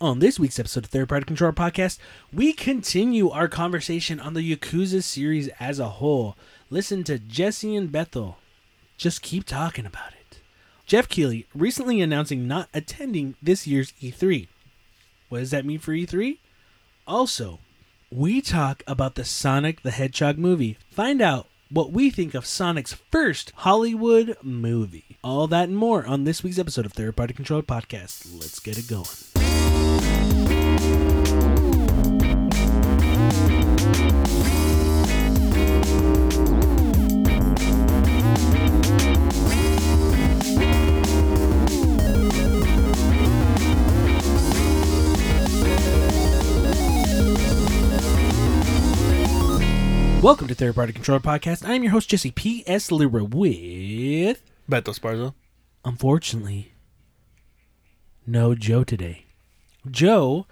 On this week's episode of Third Party Control Podcast, we continue our conversation on the Yakuza series as a whole. Listen to Jesse and Bethel. Just keep talking about it. Geoff Keighley recently announcing not attending this year's E3. What does that mean for E3? Also, we talk about the Sonic the Hedgehog movie. Find out what we think of Sonic's first Hollywood movie. All that and more on this week's episode of Third Party Controller Podcast. Let's get it going. Welcome to Third Party Controller Podcast. I am your host, Jesse P.S. Lira, with, Beto Esparza. unfortunately, no Joe today. Joe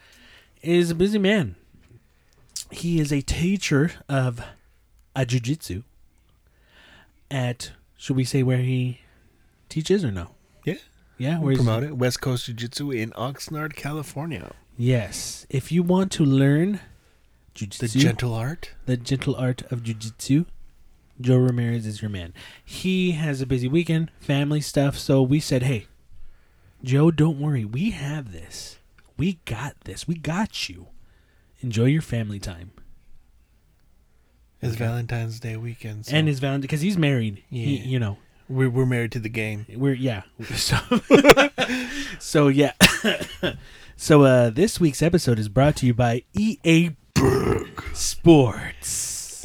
is a busy man. He is a teacher of a jiu-jitsu at, should we say where he teaches or no? Yeah. Yeah, where he's- Promote it. West Coast Jiu Jitsu in Oxnard, California. Yes. If you want to learn The gentle art. the gentle art of jiu-jitsu, Joe Ramirez is your man. He has a busy weekend, family stuff, so we said, "Hey, Joe, don't worry. We have this. We got this. We got you. Enjoy your family time." It's Okay. Valentine's Day weekend. So And his Valentine because he's married. He, Yeah. you know, we're, we're married to the game. we're yeah. So, so yeah. so uh this week's episode is brought to you by EA Sports.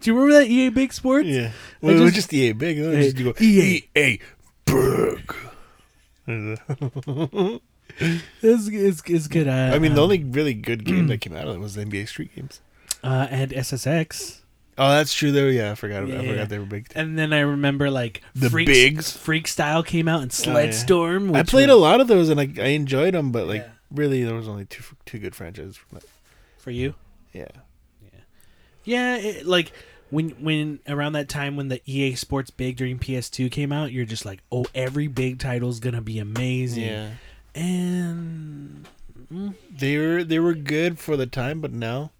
Do you remember that EA Big Sports? Yeah. Well, it was just EA big. It was just you go, EA. EA Berg. It's, it's, it's good. Uh, I mean, the um, only really good game that came out of it was the NBA Street games. uh, and SSX, Oh, that's true, though. Yeah, I forgot. I Yeah. forgot they were big. too. and then I remember like The Freaks- Bigs. Freekstyle came out and Oh, Sled yeah. Storm. I which played a lot of those, and I, I enjoyed them, but like Yeah. Really, there was only two two good franchises for you. Yeah. Yeah, it, like when when around that time when the EA Sports Big during PS2 came out, you're just like, oh, every big title's gonna be amazing. Yeah. And mm, They were they were good for the time, but now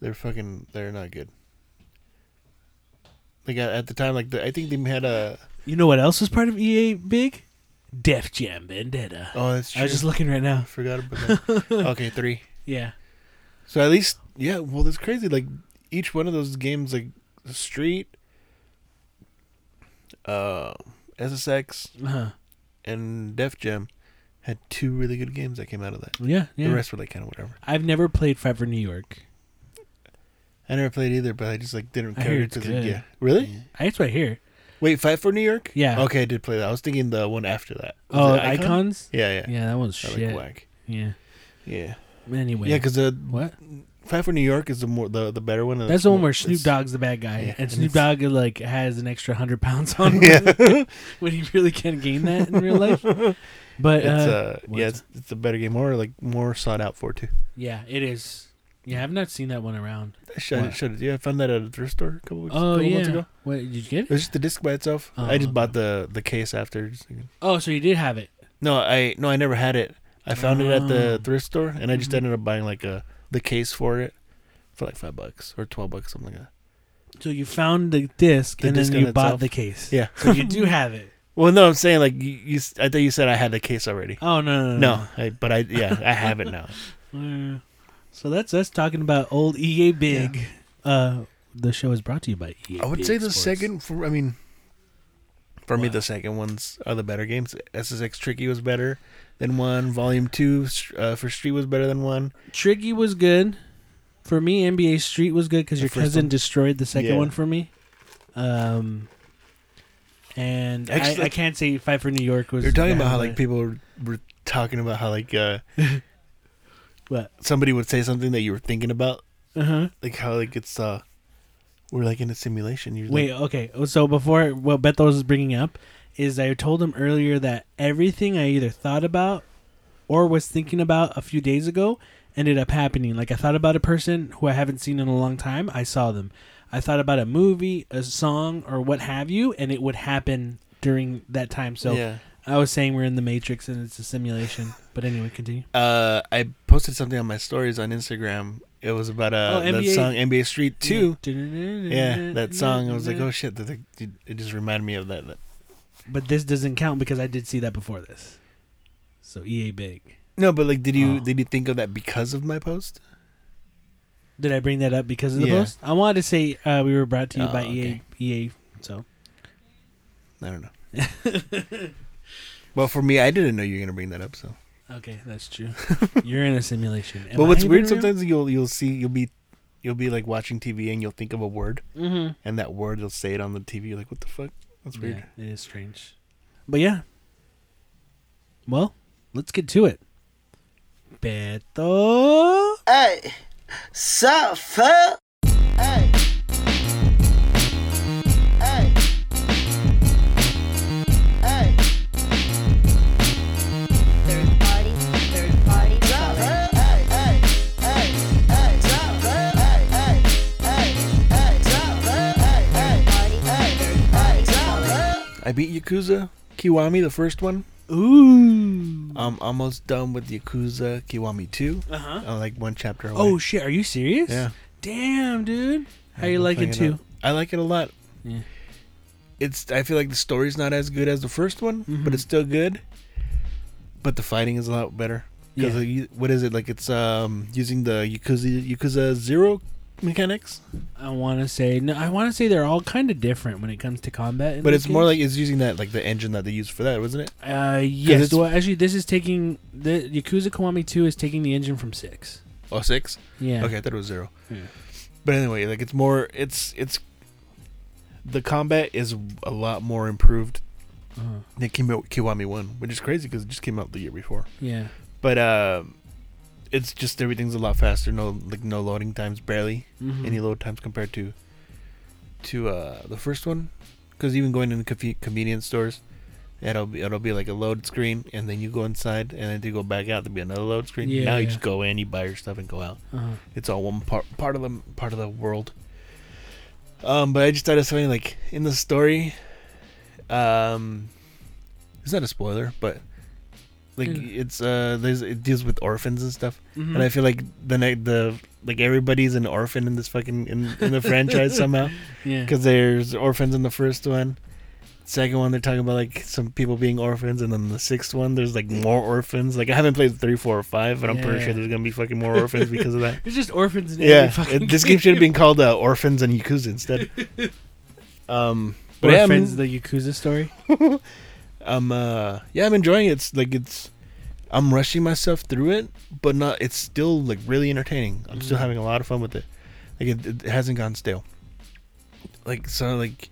they're fucking they're not good. Like at, at the time, like the, I think they had a you know what else was part of EA Big? Def Jam Vendetta. oh that's true. I was just looking right I now. forgot about that. okay, three. Yeah. So at least yeah. Well, that's crazy. Like each one of those games, like Street, uh, SSX, Uh-huh. and Def Jam had two really good games that came out of that. Yeah, yeah. The rest were like kind of whatever. I've never played Fight for New York. I never played either, but I just like didn't care because yeah. Really? I it's right here. Wait, Fight for New York? Yeah. Okay, I did play that. I was thinking the one after that. Was Oh, it icons. Yeah, yeah. Yeah, that one's That shit. like whack. Yeah. Yeah. Anyway. Yeah, because the what? Fight for New York is the more the, the better one. That's the one where Snoop Dogg's the bad guy, Yeah, and Snoop Dogg like has an extra hundred pounds on him Yeah. when he really can't gain that in real life. But It's uh, uh, yeah, it's, it's a better game, more like more sought out for too. yeah, it is. Yeah, I've not seen that one around. I should, should yeah, I found that at a thrift store a couple weeks, Oh couple yeah. months ago. What did you get? It was just the disc by itself. Oh, I just okay. bought the the case after. Oh, so you did have it. no, I no, I never had it. I found it at the Oh. thrift store, and I just Mhm. ended up buying like a the case for it for like five bucks or twelve bucks, something like that. So you found the disc, The and disc then you bought itself. the case. Yeah. So you do have it. Well, no, I'm saying like you, you. I thought you said I had the case already. Oh no no No, I, but I yeah, I have it now. so that's us talking about old EA Big. Uh, the show is brought to you by EA. I would Big say the Sports. second. For I mean, for me, the second ones are the better games. SSX Tricky was better than one. Volume two uh, for Street was better than one. Tricky was good. For me, NBA Street was good because your cousin one? destroyed the second Yeah. one for me. Um, and Actually- I, I can't say Fight for New York was. You're talking about how like people were, were talking about how like uh, What? somebody would say something that you were thinking about, Uh-huh. like how like it's uh, we're like in a simulation. You're Wait, like, okay. So before what Beto was bringing up is I told him earlier that everything I either thought about or was thinking about a few days ago ended up happening. Like I thought about a person who I haven't seen in a long time, I saw them. I thought about a movie, a song, or what have you, and it would happen during that time. So yeah, I was saying we're in the Matrix and it's a simulation. But anyway, continue. Uh, I posted something on my stories on Instagram. It was about uh, Oh, that song NBA Street Two. Yeah, Yeah, that song. I was like, oh shit, that, it just reminded me of that. that- But this doesn't count because I did see that before this. So EA big. No, but like, did you Oh. did you think of that because of my post? Did I bring that up because of the Yeah. post? I wanted to say uh, we were brought to you Oh, by okay. EA. EA. So I don't know. well, for me, I didn't know you were gonna bring that up. So, okay, that's true. You're in a simulation. but what's weird sometimes you'll you'll see you'll be you'll be like watching TV and you'll think of a word Mm-hmm. and that word you'll say it on the TV. You're like, what the fuck? That's weird. Yeah, it is strange. But yeah. Well, let's get to it. Beto. Hey, suffer. Hey. Hey. I beat Yakuza Kiwami, the first one. Ooh. I'm almost done with Yakuza Kiwami 2. Uh huh. I'm like one chapter away. Oh shit! Are you serious? yeah. Damn, dude. How you like it too? I like it a lot. Yeah. It's. I feel like the story's not as good as the first one, Mhm. but it's still good. But the fighting is a lot better. Because Yeah. what is it like? It's um using the Yakuza Yakuza Zero mechanics, I want to say no. I want to say they're all kind of different when it comes to combat. but this it's more like it's using that like the engine that they used for that, wasn't it? Uh, yes. Well, actually, this is taking the Yakuza Kiwami Two is taking the engine from six. Oh, six. Yeah. Okay, I thought it was zero. Yeah. But anyway, like it's more. It's it's. The combat is a lot more improved Uh-huh. than Kimi- Kiwami One, which is crazy because it just came out the year before. Yeah. But uh, it's just everything's a lot faster. No like no loading times, barely Mhm. any load times compared to to uh the first one. Because even going in conve- convenience stores, it'll be it'll be like a load screen, and then you go inside, and then you go back out to be another load screen. Yeah, now you just go in, you buy your stuff, and go out. Uh-huh. It's all one part part of the part of the world. Um, but I just thought of something like in the story. Um, it's not a spoiler, but like Yeah. it's uh, there's it deals with orphans and stuff, Mhm. and I feel like the the like everybody's an orphan in this fucking in, in the franchise somehow yeah. because there's orphans in the first one, second one, they're talking about like some people being orphans, and then the sixth one, there's like more orphans. Like I haven't played three, four, or five, but I'm pretty sure there's gonna be fucking more orphans because of that. It's just orphans. In Yeah, it, this game should have been called uh, Orphans and Yakuza instead. Um, but yeah, Orphans, I'm, the Yakuza story. I'm uh, yeah, I'm enjoying it. It's like it's, I'm rushing myself through it, but not. It's still like really entertaining. I'm still Mhm. having a lot of fun with it. Like it, it hasn't gone stale. Like so, like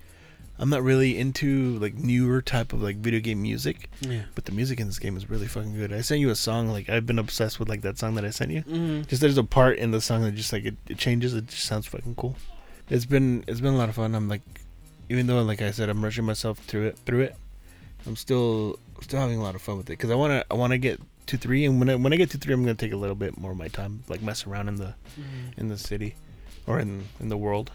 I'm not really into like newer type of like video game music, Yeah. but the music in this game is really fucking good. I sent you a song. Like I've been obsessed with like that song that I sent you. Mm-hmm. Just there's a part in the song that just like it, it changes. It just sounds fucking cool. It's been it's been a lot of fun. I'm like, even though like I said, I'm rushing myself through it through it. I'm still still having a lot of fun with it because I wanna I wanna get to three, and when I when I get to three, I'm gonna take a little bit more of my time, like mess around in the in the city or in in the world.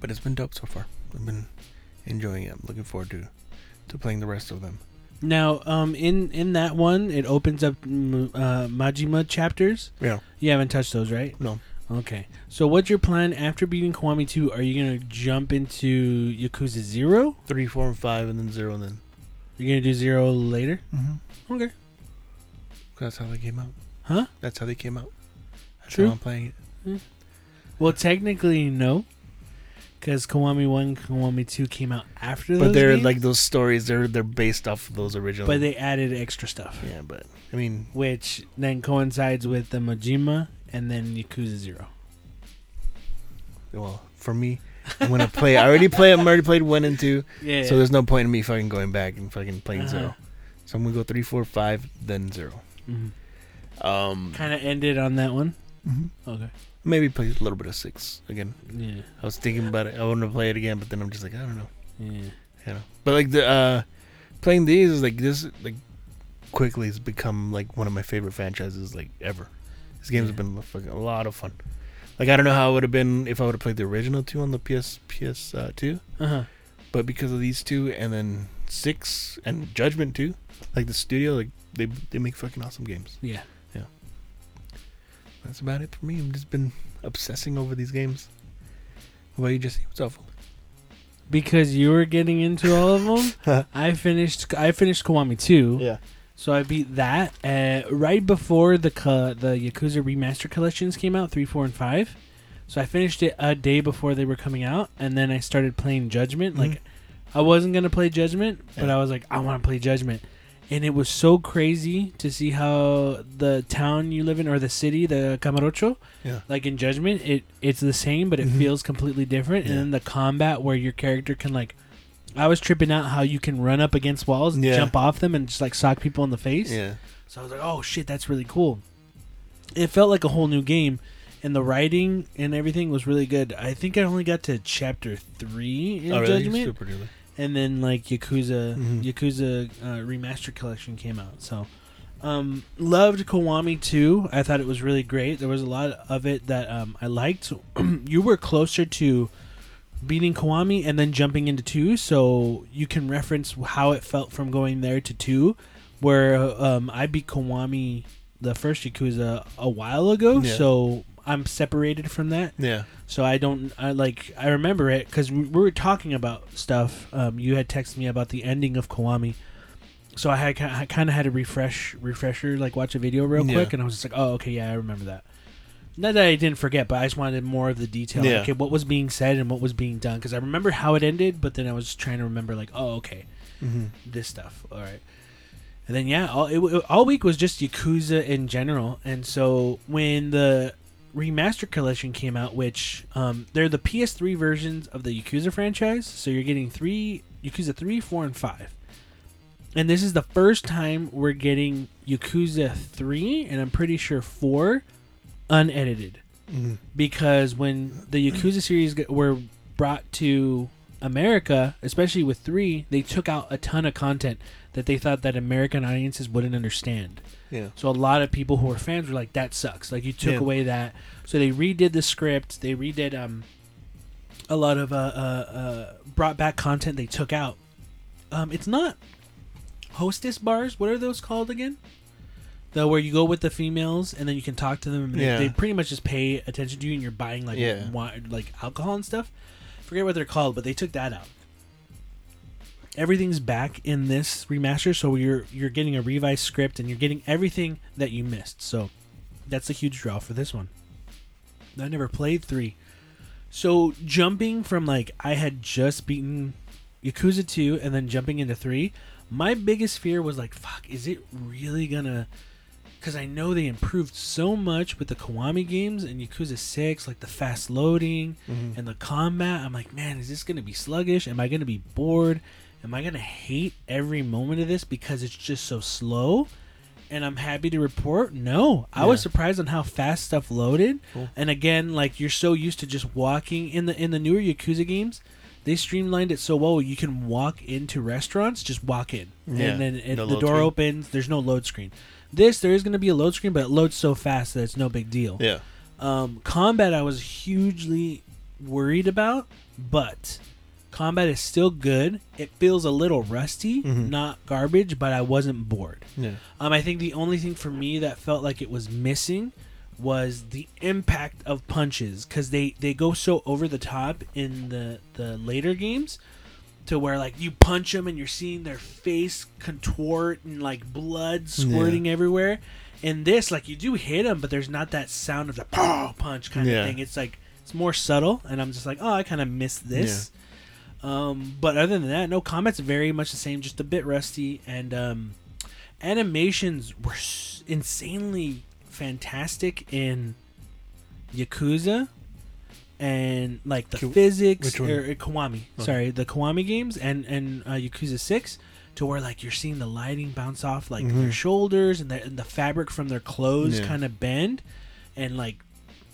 But it's been dope so far. I've been enjoying it. I'm looking forward to to playing the rest of them. Now, um, in in that one, it opens up mm, uh, Majima chapters. Yeah. You haven't touched those, right? No. Okay. So, what's your plan after beating Kiwami Two? Are you gonna jump into Yakuza Zero? Three, four, and five, and then zero, and then. You're gonna do Zero later? Mm-hmm. Okay. That's how they came out. Huh? That's how they came out. That's True. how I'm playing it. Well, technically, no, because Kiwami One, Kiwami Two came out after those. But they're games, like those stories. They're they're based off of those original. but they added extra stuff, yeah, but I mean, which then coincides with the Majima and then Yakuza Zero. well, for me, I'm gonna play. I already play. I'm already played one and two, Yeah. so there's no point in me fucking going back and fucking playing Uh-huh. zero. So I'm gonna go three, four, five, then zero. mm Um, kind of ended on that one. mhm. Okay. maybe play a little bit of six again. Yeah. I was thinking about it. I want to play it again, but then I'm just like, I don't know. Yeah. You know. But like the uh, playing these is like this like quickly has become like one of my favorite franchises like ever. This game's Yeah. been fucking a lot of fun. Like I don't know how it would have been if I would have played the original two on the PS PS uh, two, Uh huh. but because of these two, and then six and Judgment two, like the studio, like they they make fucking awesome games. Yeah, yeah. That's about it for me. I've just been obsessing over these games. What about you, Jesse? What's up? Because you were getting into all of them, I finished. I finished Kiwami two. Yeah. So I beat that uh, right before the ca- the Yakuza remaster collections came out, three, four, and five. So I finished it a day before they were coming out, and then I started playing Judgment. Like I wasn't gonna play Judgment, but I was like, I want to play Judgment, and it was so crazy to see how the town you live in or the city, the Kamurocho, Yeah. like in Judgment, it it's the same, but it Mhm. feels completely different. And then the combat where your character can like, I was tripping out how you can run up against walls and Yeah. jump off them and just like sock people in the face. Yeah. So I was like, oh shit, that's really cool. It felt like a whole new game, and the writing and everything was really good. I think I only got to chapter three in Oh, really? Judgment, Super early. and then like Yakuza Mhm. Yakuza uh, remastered collection came out. So, um, loved Kiwami too. I thought it was really great. There was a lot of it that um, I liked. you were closer to beating Kiwami and then jumping into two, so you can reference how it felt from going there to two. Where um, I beat Kiwami the first Yakuza a while ago, Yeah. so I'm separated from that. Yeah. So I don't I like I remember it because we, we were talking about stuff. Um, you had texted me about the ending of Kiwami, so I had I kind of had a refresh refresher like watch a video real Yeah. quick, and I was just like, oh okay, yeah, I remember that. Not that I didn't forget, but I just wanted more of the detail. Yeah. Okay, what was being said and what was being done because I remember how it ended, but then I was trying to remember like, oh okay, Mm-hmm. this stuff. All right. And then yeah, all it, it- all week was just Yakuza in general. And so when the remaster collection came out, which um, they're the PS3 versions of the Yakuza franchise, so you're getting three Yakuza three, four, and five. And this is the first time we're getting Yakuza three, and I'm pretty sure four, unedited Mm-hmm. because when the Yakuza series were brought to America, especially with three, they took out a ton of content that they thought that American audiences wouldn't understand. Yeah. So a lot of people who were fans were like, "That sucks!" Like you took Yeah. away that. So they redid the script. They redid um a lot of uh, uh, uh brought back content they took out. Um, it's not hostess bars. What are those called again? The where you go with the females and then you can talk to them. And they- Yeah. they, pretty much just pay attention to you and you're buying like Yeah. wi- like alcohol and stuff. Forget what they're called, but they took that out. Everything's back in this remaster, so you're you're getting a revised script and you're getting everything that you missed. So that's a huge draw for this one. I never played three. So jumping from like I had just beaten Yakuza 2 and then jumping into 3, my biggest fear was like fuck, is it really gonna cuz I know they improved so much with the Kiwami games and Yakuza 6 like the fast loading Mm-hmm. and the combat. I'm like, man, is this going to be sluggish? Am I going to be bored? Am I going to hate every moment of this because it's just so slow? And I'm happy to report, no. I was surprised on how fast stuff loaded. Cool. And again, like you're so used to just walking in the in the newer Yakuza games, they streamlined it so well. You can walk into restaurants, just walk in, Yeah, and then it, no the door screen. opens. There's no load screen. This there is going to be a load screen, but it loads so fast that it's no big deal. Yeah. Um, combat, I was hugely worried about, but combat is still good. It feels a little rusty, Mhm. not garbage, but I wasn't bored. Yeah. Um, I think the only thing for me that felt like it was missing was the impact of punches because they they go so over the top in the the later games to where like you punch them and you're seeing their face contort and like blood squirting everywhere. In this, like you do hit them, but there's not that sound of the pow punch kind Yeah. of thing. It's like it's more subtle, and I'm just like, oh, I kind of miss this. Um, but other than that, no comments. very much the same, just a bit rusty, and um, animations were insanely fantastic in Yakuza, and like the Ki- physics one? or uh, Kiwami, Okay. sorry, the Kiwami games and and uh, Yakuza Six, to where like you're seeing the lighting bounce off like Mhm. their shoulders and the and the fabric from their clothes Yeah. kind of bend, and like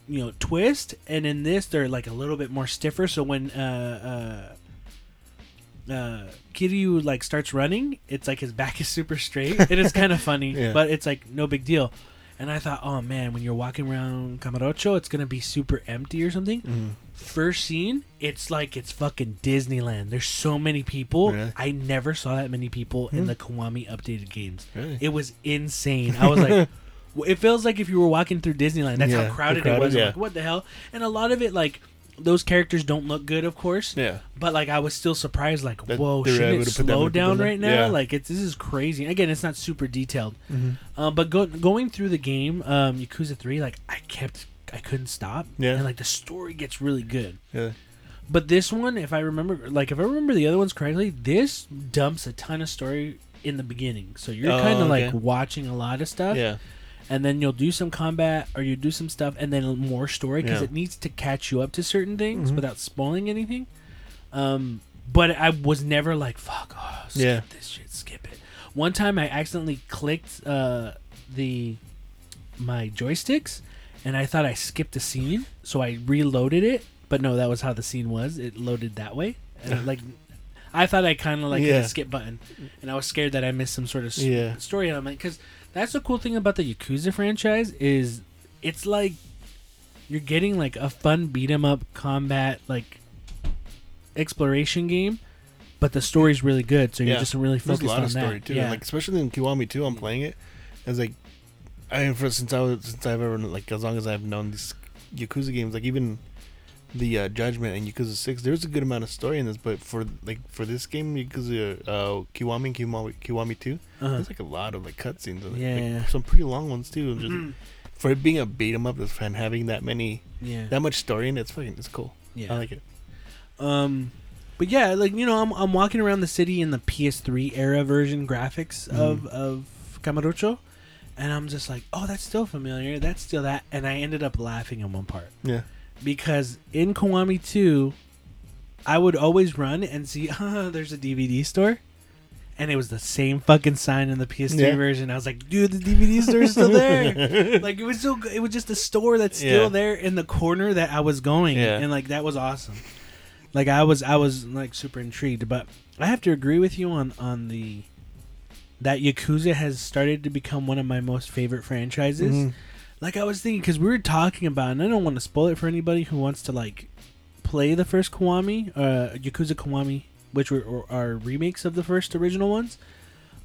you know twist and in this they're like a little bit more stiffer so when uh uh uh Kiryu like starts running it's like his back is super straight it is kind of funny Yeah. but it's like no big deal and I thought, oh man, when you're walking around Kamurocho, it's gonna be super empty or something. Mhm. First scene, it's like it's fucking Disneyland. There's so many people. Really? I never saw that many people in Hmm. the Kiwami updated games. Really? It was insane. I was like, it feels like if you were walking through Disneyland. That's Yeah, how the crowded, it was. Yeah. like, what the hell? And a lot of it, like, those characters don't look good, of course. yeah. But like, I was still surprised. Like, That whoa, shouldn't it to put that slow down right now? Yeah. Like, it's this is crazy. Again, it's not super detailed. Mm-hmm. Uh, but go, going through the game, um, Yakuza Three, like, I kept, I couldn't stop. Yeah. And like, the story gets really good. Yeah. But this one, if I remember, like if I remember the other ones correctly, this dumps a ton of story in the beginning. So you're Oh, kind of okay. like watching a lot of stuff, Yeah. And then you'll do some combat or you do some stuff, and then more story because Yeah. it needs to catch you up to certain things Mhm. without spoiling anything. Um, but I was never like, "Fuck, oh, skip Yeah. this shit, skip it." One time, I accidentally clicked uh, the my joysticks, and I thought I skipped a scene, so I reloaded it. But no, that was how the scene was. It loaded that way, and like I thought I kind of like Yeah. a skip button, and I was scared that I missed some sort of Yeah. story element. Because that's the cool thing about the Yakuza franchise is it's like you're getting like a fun beat 'em up combat like exploration game, but the story's really good, so you're Yeah. just really There's focused a lot on of story that. too. Yeah, Like especially in Kiwami too, I'm playing it. It's like I mean, for since I was since I've ever like as long as I've known these Yakuza games, like even the uh, Judgment and Yakuza Six, there's a good amount of story in this. But for like for this game, Yakuza uh, Kiwami and Kiwami Kiwami Two, uh-huh. there's like a lot of like cutscenes. in it. Yeah. like, some pretty long ones too. Just for it being a beat 'em up, and having that many yeah, that much story in it, it's fucking it's cool. yeah. I like it. Um, but yeah, like you know, I'm I'm walking around the city in the PS3 era version graphics of of Kamurocho, and I'm just like, oh, that's still familiar. That's still that, and I ended up laughing in one part Yeah. Because in Kiwami 2, I would always run and see, ah, there's a DVD store. And it was the same fucking sign in the PS3 Yeah. version. I was like, dude, the DVD store is still there. like it was so good. It was just a store that's still Yeah. there in the corner that I was going, Yeah. and like that was awesome. Like I was, I was like super intrigued. But I have to agree with you on on the that Yakuza has started to become one of my most favorite franchises. Mhm. Like I was thinking, because we were talking about, and I don't want to spoil it for anybody who wants to like play the first Kiwami, uh, Yakuza Kiwami, which were are remakes of the first original ones.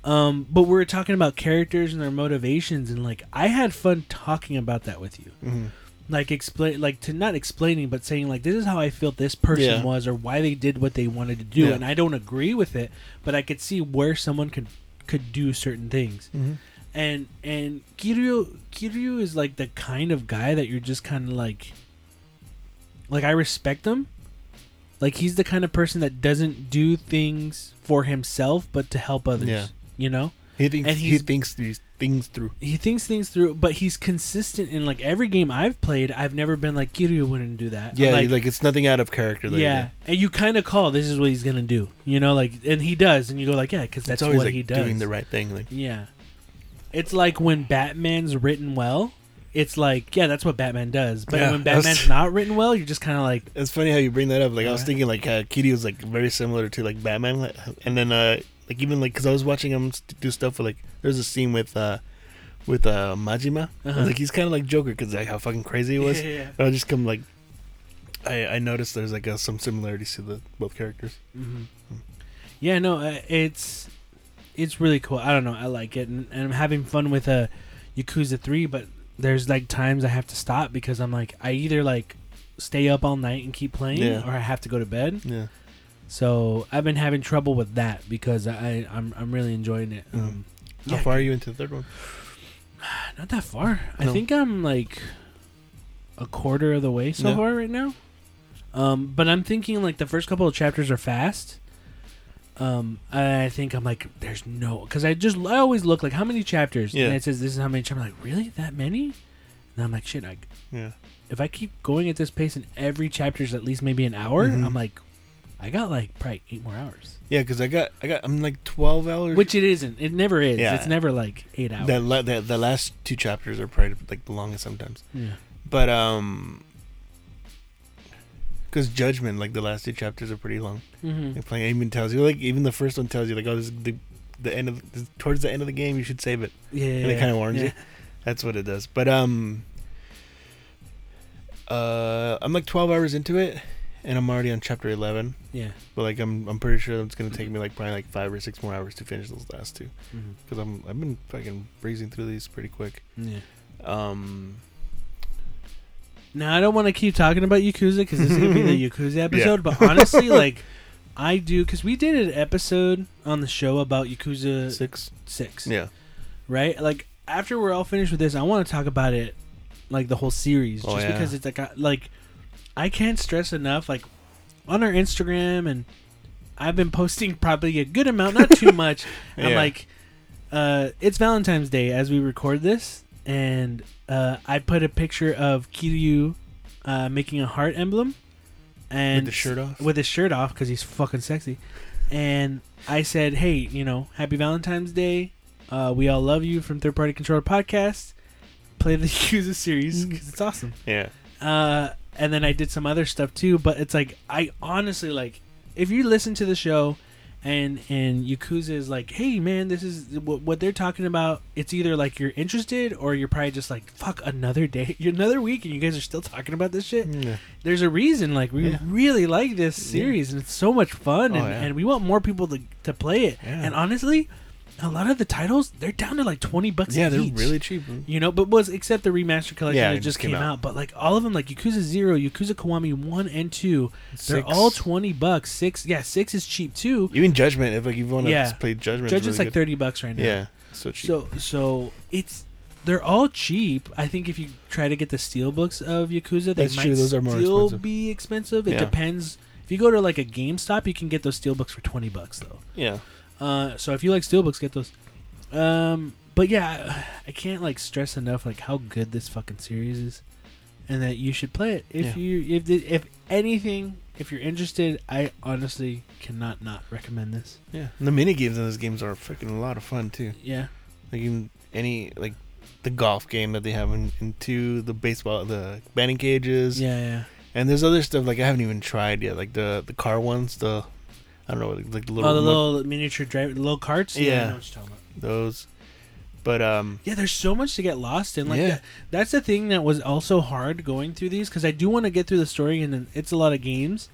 Um, but we were talking about characters and their motivations, and like I had fun talking about that with you. Mhm. Like explain, like to not explaining, but saying like this is how I feel this person Yeah. was, or why they did what they wanted to do, Yeah. and I don't agree with it, but I could see where someone could could do certain things Mhm. And and Kiryu Kiryu is like the kind of guy that you're just kind of like like I respect him. Like he's the kind of person that doesn't do things for himself but to help others. Yeah. You know? He thinks And he thinks these things through. He thinks things through, but he's consistent in like every game I've played. I've never been like Kiryu wouldn't do that. Yeah, like, like, it's nothing out of character. He yeah, and you kind of call this is what he's gonna do. You know, like and he does, and you go like, yeah, because that's what like he does. doing the right thing. Like Yeah. It's like when Batman's written well, it's like, yeah, that's what Batman does. But Yeah, when that's- Batman's not written well, you're just kind of like, it's funny how you bring that up. Like I was thinking, like uh, Kiryu was like very similar to like Batman, like, and then uh like even like because I was watching him st- do stuff with like there's a scene with uh with uh Majima. I was Uh-huh. like he's kind of like Joker because like how fucking crazy he was. Yeah, yeah, But I just come like I I noticed there's like uh, some similarities to the both characters. hmm yeah, no, uh, it's it's really cool. I don't know, I like it, and, and I'm having fun with uh, Yakuza Three. But there's like times I have to stop because I'm like, I either like stay up all night and keep playing, Yeah. or I have to go to bed. Yeah. So I've been having trouble with that because I I'm I'm really enjoying it. Mhm. Um, How yeah, far are you into the third one? Not that far. I think I'm like a quarter of the way so Yeah. far right now. Um, but I'm thinking like the first couple of chapters are fast. Um, I think I'm like, there's no, because I just I always look like how many chapters, Yeah. and it says this is how many chapters. I'm like, really that many? And I'm like, shit. I, Yeah. if I keep going at this pace and every chapter is at least maybe an hour, Mhm. I'm like, I got like probably eight more hours. Yeah, because I got I got I'm like twelve hours. Which it isn't. It never is. Yeah. It's never like eight hours. the, la- the the last two chapters are probably like the longest sometimes. yeah. But um, because Judgment, like the last two chapters are pretty long. Mm-hmm. Like playing even tells you like even the first one tells you like oh this is the the end of this, towards the end of the game you should save it. Yeah. And it kinda warns yeah. you. That's what it does. But um, uh, I'm like 12 hours into it, and I'm already on chapter 11. Yeah. But like, I'm I'm pretty sure it's gonna take me like probably like five or six more hours to finish those last two. Mm-hmm. Because I'm I've been fucking breezing through these pretty quick. Yeah. Um, Now I don't want to keep talking about Yakuza because this is gonna be the Yakuza episode. But honestly, like I do because we did an episode on the show about Yakuza six. Six. Yeah. Right. Like after we're all finished with this, I want to talk about it, like the whole series, Oh, just yeah. because it's like I- like I can't stress enough. Like on our Instagram and I've been posting probably a good amount, not too much. I'm Yeah. like, uh, it's Valentine's Day as we record this, and uh, I put a picture of Kiryu uh, making a heart emblem, and With the shirt off. with his shirt off because he's fucking sexy. And I said, hey, you know, happy Valentine's Day. Uh, we all love you from Third Party Controller Podcast. Play the Yakuza series because it's awesome. Yeah. Uh, and then I did some other stuff too. But it's like I honestly like if you listen to the show and and Yakuza is like, hey man, this is what, what they're talking about. It's either like you're interested or you're probably just like, fuck, another day, another week, and you guys are still talking about this shit. Yeah. There's a reason. Like we Yeah. really like this series, and it's so much fun, Oh, and, yeah. and we want more people to to play it. Yeah. And honestly, a lot of the titles they're down to like twenty bucks. Yeah, they're each. really cheap. You know, but was except the remaster collection Yeah, that just came, came out. out. But like all of them, like Yakuza Zero, Yakuza Kiwami One and Two, they're all twenty bucks. Six, yeah, six is cheap too. Even Judgment, if like you want to Yeah. play Judgment, Judge it's really like good. thirty bucks right now. Yeah, so cheap. So so it's they're all cheap. I think if you try to get the steel books of Yakuza, they That's might true, those are more still expensive. be expensive. It Yeah. depends. If you go to like a GameStop, you can get those steel books for twenty bucks though. yeah, Uh, so if you like steelbooks, get those. Um, but yeah, I can't like stress enough like how good this fucking series is, and that you should play it if Yeah. you if if anything if you're interested. I honestly cannot not recommend this. yeah. And the mini games in those games are freaking a lot of fun too. Yeah, Like even any like the golf game that they have in, in two, the baseball, the batting cages, yeah, yeah. and there's other stuff like I haven't even tried yet, like the the car ones, the I don't know, like the little, oh, the little miniature drive, little carts. I Yeah. know what you're talking about. those. But um, Yeah, there's so much to get lost in. Like Yeah. that, that's the thing that was also hard going through these because I do want to get through the story and then it's a lot of games.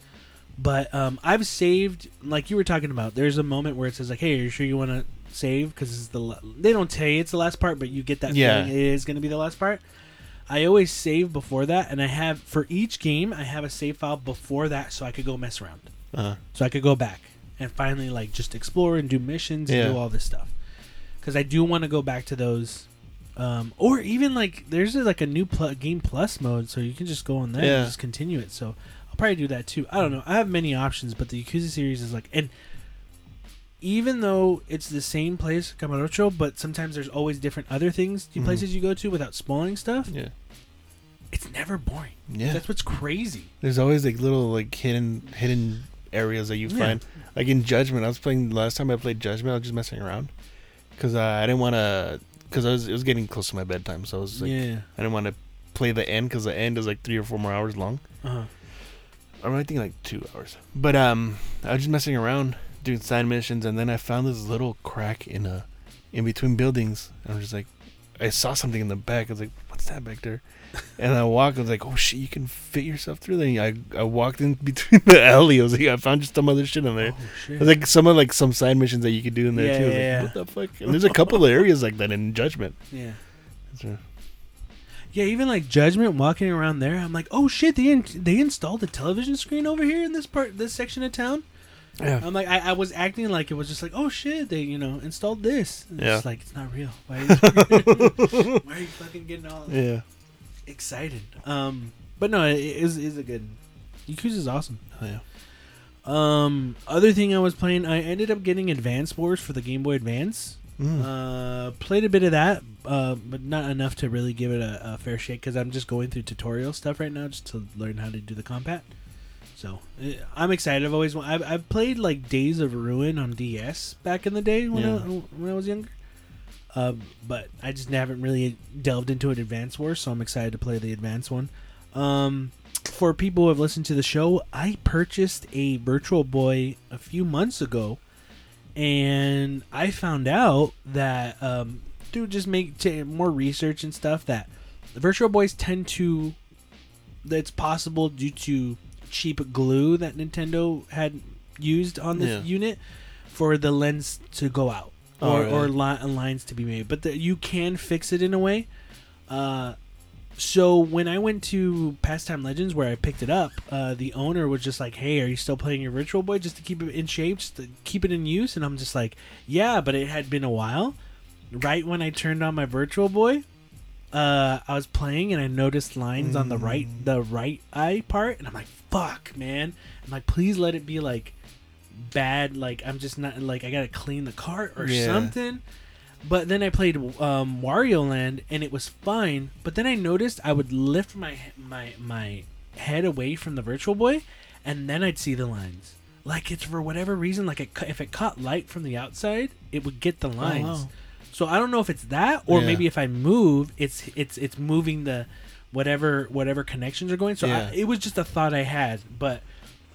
But um, I've saved, like you were talking about. There's a moment where it says like, "Hey, are you sure you want to save?" Because it's the la- they don't tell you it's the last part, but you get that Yeah. feeling it is going to be the last part. I always save before that, and I have for each game I have a save file before that, so I could go mess around uh, so I could go back and finally like just explore and do missions and Yeah. do all this stuff. Because I do want to go back to those, um, or even like there's a, like a new pl- game plus mode, so you can just go on there Yeah. and just continue it. So I'll probably do that too. I don't know. I have many options, but the Yakuza series is like, and even though it's the same place, Kamurocho, but sometimes there's always different other things, Mhm. places you go to without spoiling stuff. yeah, It's never boring. yeah. That's what's crazy. There's always like little like hidden hidden areas that you Yeah. find. Like in Judgment, I was playing last time I played Judgment. I was just messing around because uh, I didn't want to because I was it was getting close to my bedtime, so I was like yeah. I didn't want to play the end because the end is like three or four more hours long. Uh-huh. Or I think like two hours. But um, I was just messing around doing side missions, and then I found this little crack in a in between buildings. And I'm just like, I saw something in the back. I was like, what's that back there? And I walked. I was like, oh shit, you can fit yourself through there. I I walked in between the alley. I was like, I found just some other shit in there. Oh. It was like some of like some side missions that you could do in there Yeah, too. I was yeah, like, what the fuck? And there's a couple of areas like that in Judgment. yeah. So, Yeah, even like Judgment walking around there, I'm like, oh shit, they in- they installed a television screen over here in this part, this section of town. Yeah. I'm like, I, I was acting like it was just like, oh shit, they you know installed this. And Yeah. It's like it's not real. Why are you, why are you fucking getting all Yeah. excited? Um, but no, it is is a good. Yakuza is awesome. Oh, yeah. Um, other thing I was playing, I ended up getting Advance Wars for the Game Boy Advance. Mm. Uh, played a bit of that, uh, but not enough to really give it a, a fair shake because I'm just going through tutorial stuff right now just to learn how to do the combat. So eh, I'm excited. I've always wa- I've, I've played like Days of Ruin on DS back in the day when I, when I was younger. Um, but I just haven't really delved into an Advance Wars, so I'm excited to play the Advance one. Um, for people who have listened to the show, I purchased a Virtual Boy a few months ago, and I found out that um, through just make to more research and stuff that the Virtual Boys tend to. That's possible due to cheap glue that Nintendo had used on this Yeah. unit for the lens to go out Oh, or, really? or li- lines to be made. But the, you can fix it in a way. Uh, so when I went to Pastime Legends where I picked it up, uh, the owner was just like, "Hey, are you still playing your Virtual Boy just to keep it in shape, just to keep it in use?" And I'm just like, "Yeah," but it had been a while. Right when I turned on my Virtual Boy, uh, I was playing and I noticed lines on the right, the right eye part, and I'm like, "Fuck, man!" I'm like, "Please let it be like bad. Like I'm just not like I gotta clean the cart or Yeah. something." But then I played um, Wario Land and it was fine. But then I noticed I would lift my my my head away from the Virtual Boy, and then I'd see the lines. Like it's for whatever reason, like it, if it caught light from the outside, it would get the lines. wow. So I don't know if it's that or Yeah. maybe if I move, it's it's it's moving the whatever whatever connections are going. So Yeah. I, it was just a thought I had, but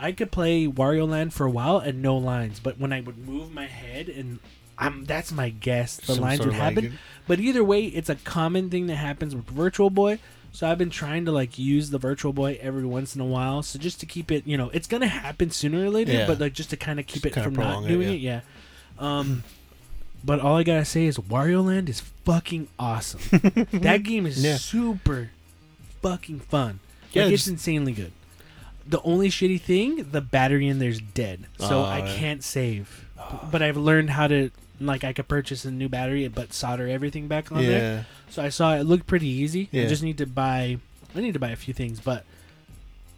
I could play Wario Land for a while and no lines. But when I would move my head and I'm that's my guess, the Some lines would happen. lagging. But either way, it's a common thing that happens with Virtual Boy. So I've been trying to like use the Virtual Boy every once in a while. So just to keep it, you know, it's gonna happen sooner or later. Yeah. But like just to kind of keep Just it from not prolong it, doing yeah. it, yeah. Um, but all I gotta say is Wario Land is fucking awesome. that game is Yeah. super fucking fun. Yeah, like it's just- insanely good. The only shitty thing, the battery in there's dead, so Oh, I yeah. can't save. Oh. But I've learned how to like I could purchase a new battery, but solder everything back on there. So I saw it looked pretty easy. I just need to buy. I need to buy a few things, but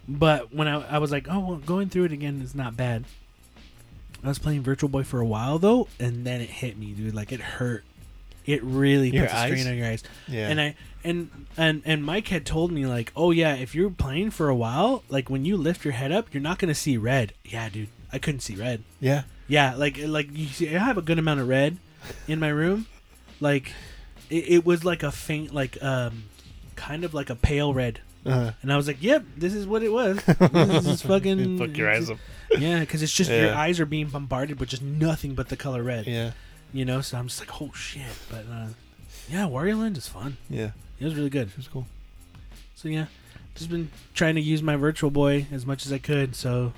but when I, I was like, oh well, going through it again is not bad. I was playing Virtual Boy for a while though, and then it hit me, dude. Like it hurt. It really Your puts a strain on your eyes. Yeah. And I and and and Mike had told me like, oh yeah, if you're playing for a while, like when you lift your head up, you're not gonna see red. Yeah, dude, I couldn't see red. yeah. Yeah, like like you see, I have a good amount of red in my room. Like it, it was like a faint, like um, kind of like a pale red. Uh, And I was like, "Yep, this is what it was. This is fucking fuck your eyes up. Yeah, because it's just your eyes are being bombarded with just nothing but the color red. Yeah. You know, so I'm just like, "Oh shit!" But uh, yeah, Wario Land is fun. Yeah. It was really good. It was cool. So yeah, just been trying to use my Virtual Boy as much as I could. So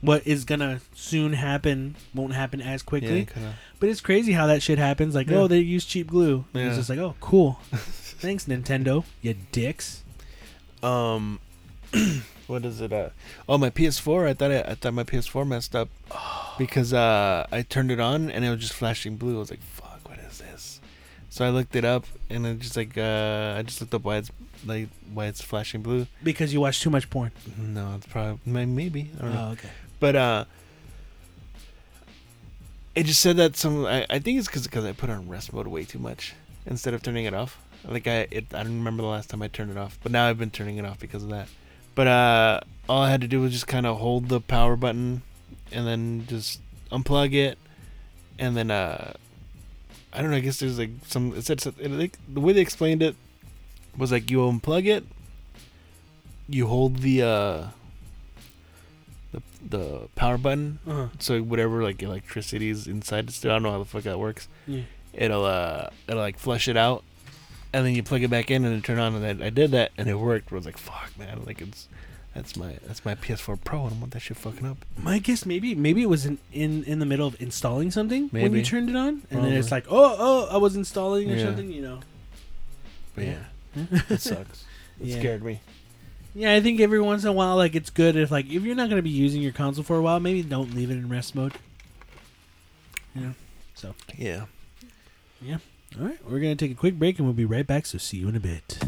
what is gonna soon happen won't happen as quickly. Yeah. Kind of. But it's crazy how that shit happens. Like, Yeah. oh, they use cheap glue. And It's just like, oh, cool. Thanks, Nintendo. You dicks. Um, what is it? Uh, oh, my PS4. I thought I, I thought my PS4 messed up because uh, I turned it on and it was just flashing blue. I was like, "Fuck, what is this?" So I looked it up and it just like uh, I just looked up why it's like why it's flashing blue. Because you watch too much porn. No, it's probably may- maybe I don't know. Oh, okay. But uh, it just said that some. I, I think it's because I put on rest mode way too much instead of turning it off. Like I, it, I don't remember the last time I turned it off, but now I've been turning it off because of that. But uh, all I had to do was just kind of hold the power button, and then just unplug it, and then uh, I don't know. I guess there's like some. It said it, like, the way they explained it was like you unplug it, you hold the uh, the the power button, Uh-huh. so whatever like electricity is inside it still I don't know how the fuck that works. Yeah. It'll uh it'll like flush it out and then you plug it back in and then turn on and I, I did that and it worked. I was like, fuck man, like it's that's my that's my PS4 Pro and I want that shit fucking up. My guess maybe maybe it was in, in, in the middle of installing something when you turned it on, and then it's like, oh oh, I was installing or Yeah. something, you know. But yeah, it sucks. It Yeah. scared me. Yeah, I think every once in a while, like it's good if like if you're not gonna be using your console for a while, maybe don't leave it in rest mode. You know. So yeah, Yeah. All right, we're gonna take a quick break and we'll be right back. So see you in a bit.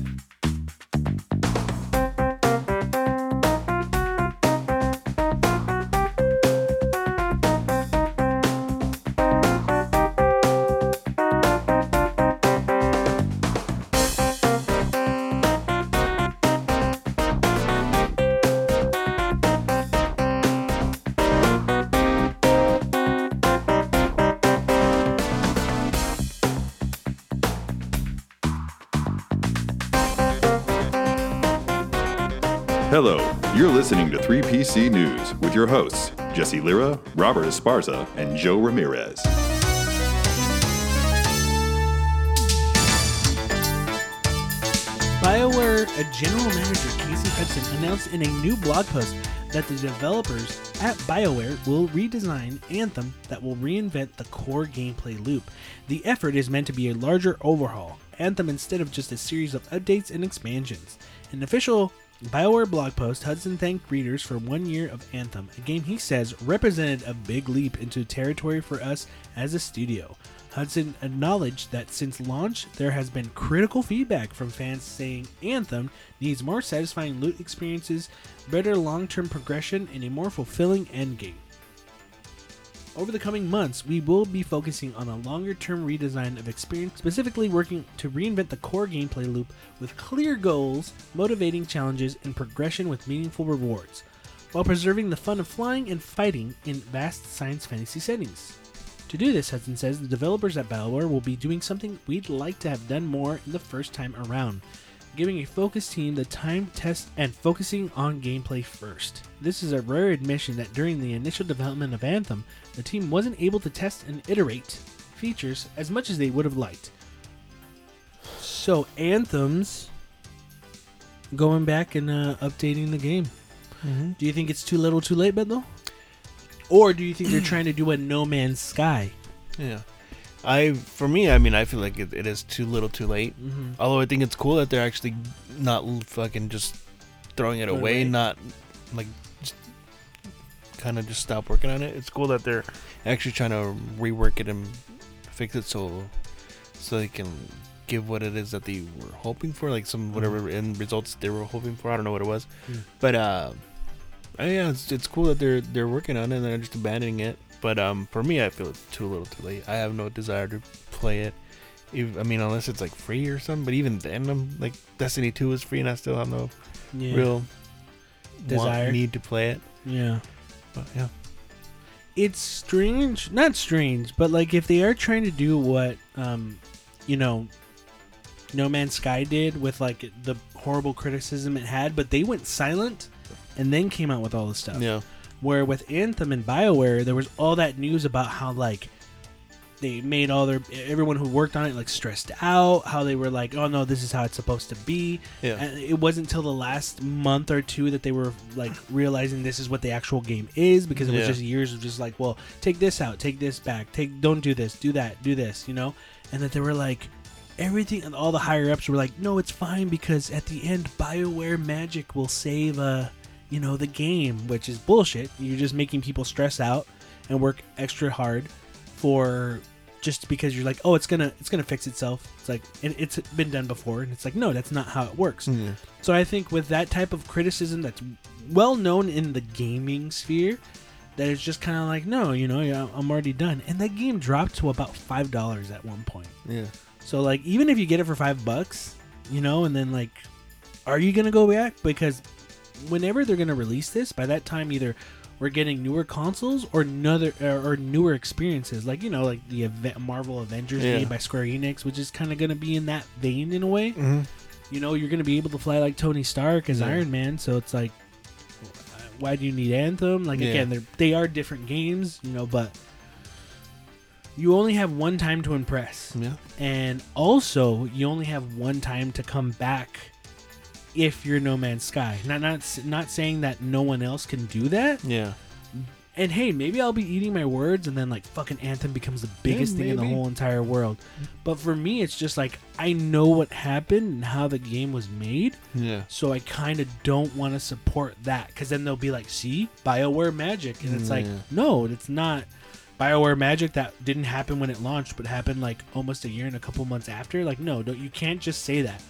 SEC News with your hosts, Jesse Lira, Robert Esparza, and Joe Ramirez. BioWare general manager Casey Hudson announced in a new blog post that the developers at BioWare will redesign Anthem that will reinvent the core gameplay loop. The effort is meant to be a larger overhaul, Anthem instead of just a series of updates and expansions. An official BioWare blog post, Hudson thanked readers for one year of Anthem, a game he says represented a big leap into territory for us as a studio. Hudson acknowledged that since launch, there has been critical feedback from fans saying Anthem needs more satisfying loot experiences, better long term progression, and a more fulfilling endgame. Over the coming months, we will be focusing on a longer term redesign of experience, specifically working to reinvent the core gameplay loop with clear goals, motivating challenges, and progression with meaningful rewards, while preserving the fun of flying and fighting in vast science fantasy settings. To do this, Hudson says the developers at BioWare will be doing something we'd like to have done more in the first time around, giving a focused team the time to test and focusing on gameplay first. This is a rare admission that during the initial development of Anthem, the team wasn't able to test and iterate features as much as they would have liked. So, Anthem's going back and uh, updating the game. Do you think it's too little, too late, Bethel? Or do you think they're trying to do a No Man's Sky? Yeah. I for me, I mean, I feel like it, it is too little, too late. Mm-hmm. Although I think it's cool that they're actually not fucking just throwing it it away, away. not like kind of just stop working on it. It's cool that they're actually trying to rework it and fix it so so they can give what it is that they were hoping for, like some whatever end results they were hoping for. I don't know what it was, Mm. but uh, uh, yeah, it's, it's cool that they're they're working on it and they're just abandoning it. But um, for me, I feel it's too little, too late. I have no desire to play it. If, I mean, unless it's like free or something. But even then, I'm like Destiny Two is free, and I still have no Yeah. real Desire. want, need to play it. Yeah. But yeah, It's strange, not strange, but like if they are trying to do what, um, you know, No Man's Sky did with like the horrible criticism it had, but they went silent and then came out with all this stuff. yeah, Where with Anthem and BioWare, there was all that news about how like they made all their everyone who worked on it like stressed out, how they were like, "Oh no, this is how it's supposed to be." yeah, And it wasn't until the last month or two that they were like realizing this is what the actual game is because it was Yeah. just years of just like, well, take this out, take this back, take don't do this, do that, do this, you know? And that they were like everything and all the higher ups were like, "No, it's fine because at the end BioWare magic will save uh, you know, the game," which is bullshit. You're just making people stress out and work extra hard for just because you're like, "Oh, it's to it's to fix itself." It's like it, it's been done before and it's like, "No, that's not how it works." yeah. So I think with that type of criticism that's well known in the gaming sphere, that it's just kind of like, no, you know, yeah, I'm already done. And that game dropped to about five dollars at one point. yeah. So like, even if you get it for five bucks, you know, and then like, are you gonna go back? Because whenever they're gonna release this, by that time either we're getting newer consoles or another or, or newer experiences, like you know, like the Ave- Marvel Avengers Yeah. game by Square Enix, which is kind of gonna be in that vein in a way Mm-hmm. you know you're gonna be able to fly like Tony Stark as Yeah. Iron Man. So it's like, why do you need Anthem? Like Yeah. again, they're they are different games, you know, but you only have one time to impress, Yeah, and also you only have one time to come back. If you're No Man's Sky, not not not saying that no one else can do that. yeah, And hey, maybe I'll be eating my words, and then like fucking Anthem becomes the biggest thing in the whole entire world. But for me, it's just like I know what happened and how the game was made, yeah. so I kind of don't want to support that because then they'll be like, "See, Bioware magic," and it's like, no, it's not Bioware magic that didn't happen when it launched, but happened like almost a year and a couple months after. Like, no, don't, you can't just say that.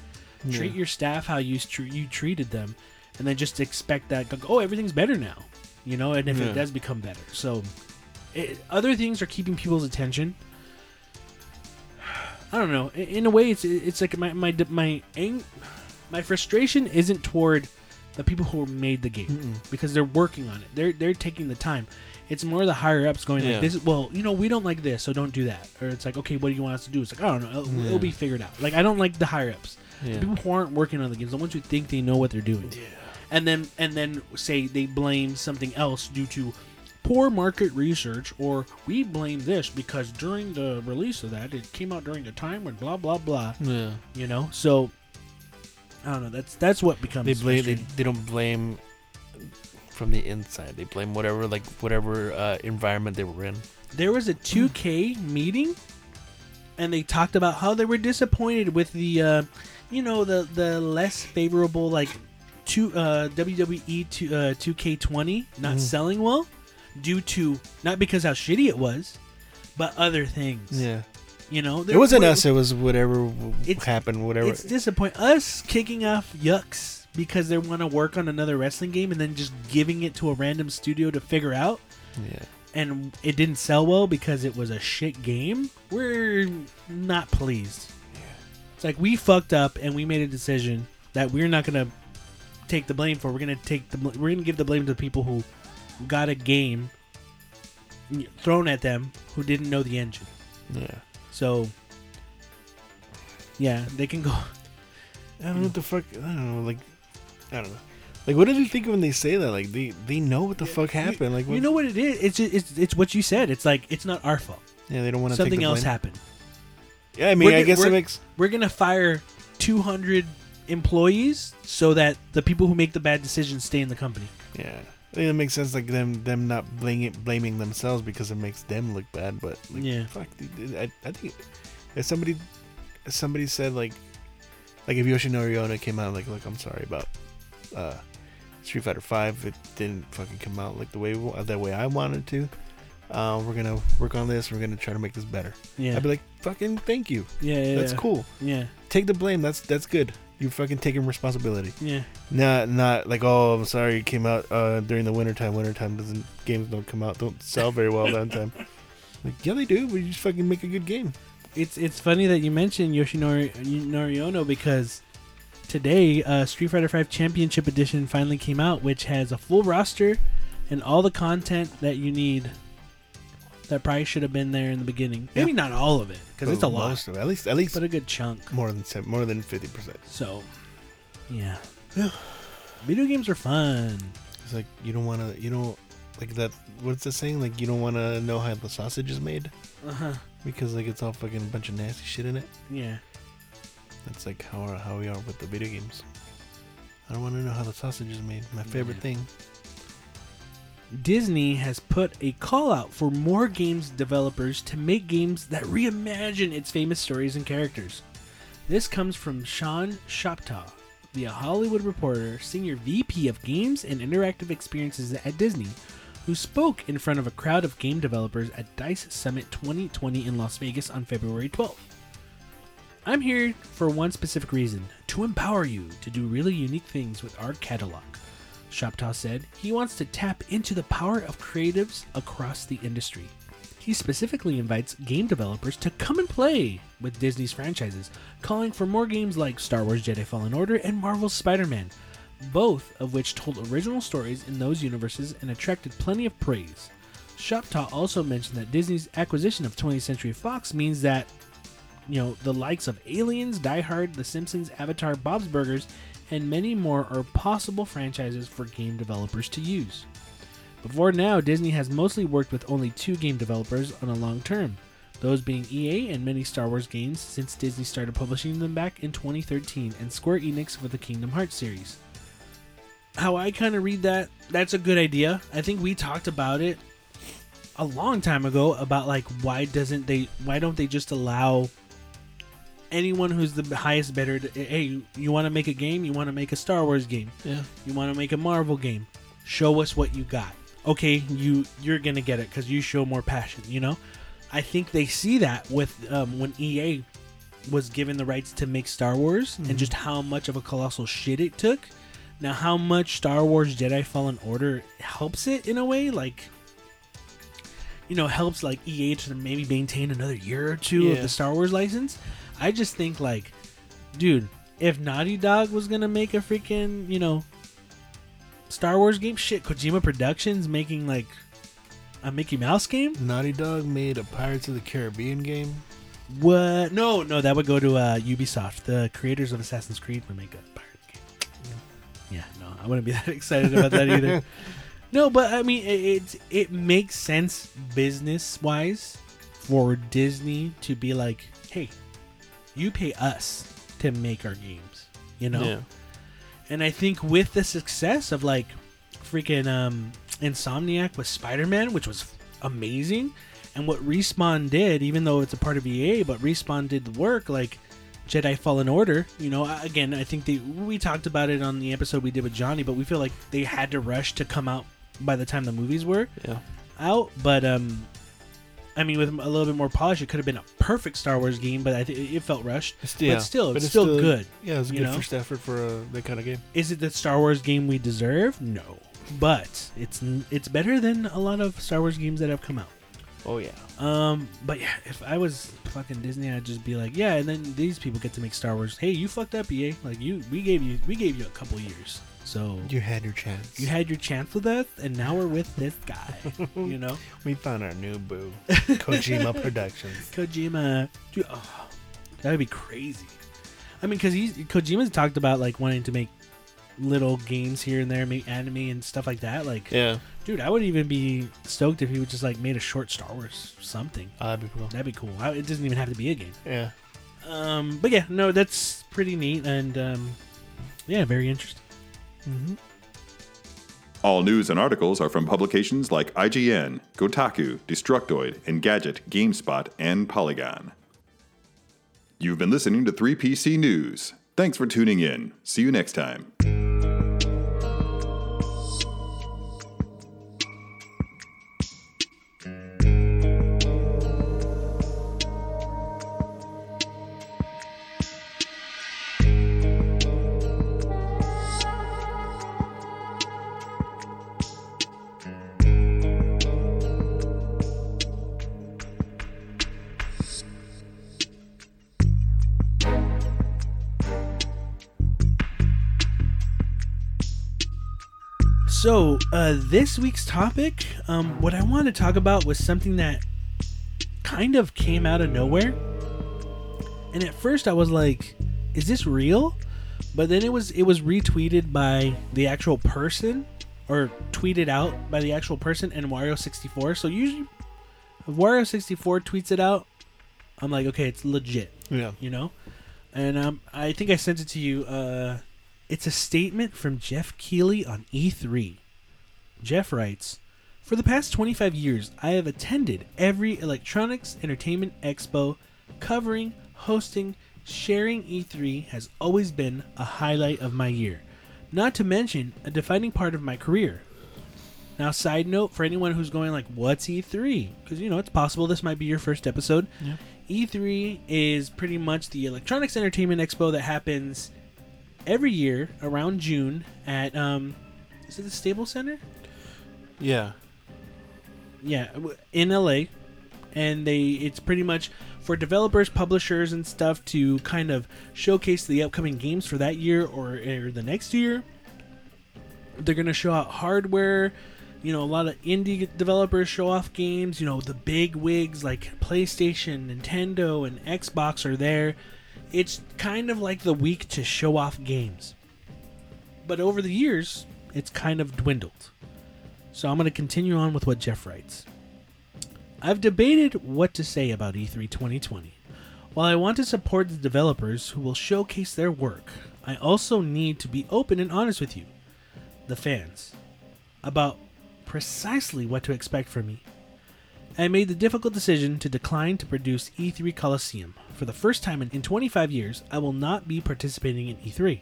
Treat your staff how you tr- you treated them, and then just expect that. Oh, everything's better now, you know. And if Yeah. it does become better, so it, other things are keeping people's attention. I don't know. In, in a way, it's it's like my my my ang- my frustration isn't toward the people who made the game because they're working on it. They're they're taking the time. It's more the higher ups going Yeah. like this. Well, you know, we don't like this, so don't do that. Or it's like, okay, what do you want us to do? It's like, I don't know. It'll, it'll be figured out. Like I don't like the higher ups. The people who aren't working on the games, the ones who think they know what they're doing, and then and then say they blame something else due to poor market research, or we blame this because during the release of that, it came out during the time when blah blah blah Yeah. you know so I don't know. That's that's what becomes. They blame. They, they don't blame from the inside. They blame whatever like whatever uh, environment they were in. there was a 2K meeting, and they talked about how they were disappointed with the, uh, you know, the the less favorable like two uh, WWE two, uh, 2K20 not Mhm. selling well, due to not because how shitty it was, but other things. Yeah, You know, it wasn't us. It was whatever happened. Whatever. It's disappointing us kicking off Yuke's because they want to work on another wrestling game and then just giving it to a random studio to figure out. yeah. and it didn't sell well because it was a shit game, we're not pleased. It's like we fucked up and we made a decision that we're not gonna take the blame for. We're gonna take the we're gonna give the blame to the people who got a game thrown at them who didn't know the engine. Yeah. So yeah, they can go. I don't know what the fuck. I don't know. Like, I don't know. Like, what do they think when they say that? Like, they they know what the fuck happened. Like, what, You know what it is? It's just, it's it's what you said. It's like it's not our fault. Yeah, they don't want to. Something take the else blame. happened. Yeah, I mean, We're I guess it makes. we're gonna fire 200 employees so that the people who make the bad decisions stay in the company. Yeah, I think it makes sense. Like them them not blaming blaming themselves because it makes them look bad. But like, Yeah. fuck. I I think if somebody if somebody said like like if Yoshinori Ono came out like look I'm sorry about uh Street Fighter Five it didn't fucking come out like the way the way I wanted to. Uh, we're gonna work on this. We're gonna try to make this better. Yeah, I'd be like, fucking thank you. yeah, yeah, That's yeah. cool. Yeah, Take the blame. That's that's good. You're fucking taking responsibility. yeah, Not not like oh I'm sorry it came out uh, during the wintertime. Wintertime doesn't games don't come out don't sell very well that time. Like yeah they do, but you just fucking make a good game. It's it's funny that you mentioned Yoshinori Yoshinori Ono because today uh, Street Fighter V Championship Edition finally came out, which has a full roster and all the content that you need. That probably should have been there in the beginning. Maybe not all of it because it's a lot, Most of it. At least at least but a good chunk. more than more than fifty percent. So, yeah, video games are fun. It's like you don't want to you don't like that. What's the saying? Like you don't want to know how the sausage is made Uh huh. because like it's all fucking a bunch of nasty shit in it. Yeah. That's like how how we are with the video games. I don't want to know how the sausage is made. My favorite Yeah. thing. Disney has put a call out for more games developers to make games that reimagine its famous stories and characters. This comes from Sean Shoptaw, the Hollywood Reporter, Senior VP of Games and Interactive Experiences at Disney, who spoke in front of a crowd of game developers at DICE Summit 2020 in Las Vegas on February 12th. I'm here for one specific reason to empower you to do really unique things with our catalog. Shoptaw said he wants to tap into the power of creatives across the industry. He specifically invites game developers to come and play with Disney's franchises, calling for more games like Star Wars Jedi Fallen Order and Marvel's Spider Man, both of which told original stories in those universes and attracted plenty of praise. Shoptaw also mentioned that Disney's acquisition of 20th Century Fox means that you know, the likes of Aliens, Die Hard, The Simpsons, Avatar, Bob's Burgers, and many more are possible franchises for game developers to use. Before now, Disney has mostly worked with only two game developers on a long term, those being EA and many Star Wars games since Disney started publishing them back in 2013, and Square Enix with the Kingdom Hearts series. How I kind of read that, that's a good idea. I think we talked about it a long time ago about like why doesn't they why don't they just allow anyone who's the highest bidder to, hey you want to make a game you want to make a star wars game. Yeah. you want to make a marvel game. Show us what you got. Okay you you're gonna get it because you show more passion you know? I think they see that with um, when ea was given the rights to make star wars and just how much of a colossal shit it took. Now how much star wars jedi fallen order helps it in a way like you know helps like ea to maybe maintain another year or two of the star wars license i just think like dude if naughty dog was gonna make a freaking you know Star Wars game? Shit, Kojima Productions making like a Mickey Mouse game? Naughty Dog made a Pirates of the Caribbean game. What? No, no, that would go to uh, Ubisoft. The creators of Assassin's Creed would make a pirate game. Yeah, no, I wouldn't be that excited about that either. No, but I mean, it it, it makes sense business wise for Disney to be like, hey, you pay us to make our games. You know. Yeah. And I think with the success of like freaking um, Insomniac with Spider Man, which was amazing, and what Respawn did, even though it's a part of EA, but Respawn did the work, like Jedi Fallen Order. You know, again, I think they we talked about it on the episode we did with Johnny, but we feel like they had to rush to come out by the time the movies were Yeah. out. But um, I mean, with a little bit more polish, it could have been a perfect Star Wars game, but I think it felt rushed. It's, But still, it's still good, Yeah, it's a good know? first effort for uh, that kind of game. Is it the Star Wars game we deserve? No, but it's it's better than a lot of Star Wars games that have come out. Oh yeah. Um, but yeah, if I was fucking Disney, I'd just be like, yeah, and then these people get to make Star Wars. Hey, you fucked up, EA. Like you, we gave you, we gave you a couple years, so You had your chance. you had your chance with us, and now we're with this guy. you know, We found our new boo, Kojima Productions. Kojima, dude, oh, that would be crazy. I mean, because he's Kojima's talked about like wanting to make little games here and there, make anime and stuff like that. Like, Yeah, dude, I would even be stoked if he would just like made a short Star Wars something. oh, that'd be cool. That'd be cool. I, it doesn't even have to be a game. Yeah. Um, but yeah, no, that's pretty neat and um, yeah, very interesting. Mm-hmm. All news and articles are from publications like IGN, Kotaku, Destructoid, Engadget, GameSpot, and Polygon. You've been listening to 3PC News. Thanks for tuning in. See you next time. So, uh, this week's topic, um, what I wanted to talk about was something that kind of came out of nowhere. And at first, I was like, "Is this real?" But then it was it was retweeted by the actual person, or tweeted out by the actual person, and Wario64. So usually, if Wario64 tweets it out, I'm like, okay, it's legit Yeah. you know and um, i think i sent it to you uh, it's a statement from geoff keighley on e3 geoff writes for the past 25 years i have attended every electronics entertainment expo covering hosting sharing e3 has always been a highlight of my year. Not to mention a defining part of my career. Now side note for anyone who's going like what's e3 because you know it's possible this might be your first episode. Yeah. E3 is pretty much the Electronics Entertainment Expo that happens every year around June at um is it the Staples Center? Yeah. Yeah, in LA. And they it's pretty much for developers, publishers and stuff to kind of showcase the upcoming games for that year or, or the next year. They're to show out hardware, you know, a lot of indie developers show off games. You know, the big wigs like PlayStation, Nintendo, and Xbox are there. It's kind of like the week to show off games. But over the years, it's kind of dwindled. So I'm going to continue on with what Geoff writes. I've debated what to say about E E3 2020. While I want to support the developers who will showcase their work, I also need to be open and honest with you, the fans, about precisely what to expect from me. I made the difficult decision to decline to produce E3 Coliseum. For the first time in in 25 years, I will not be participating in E3.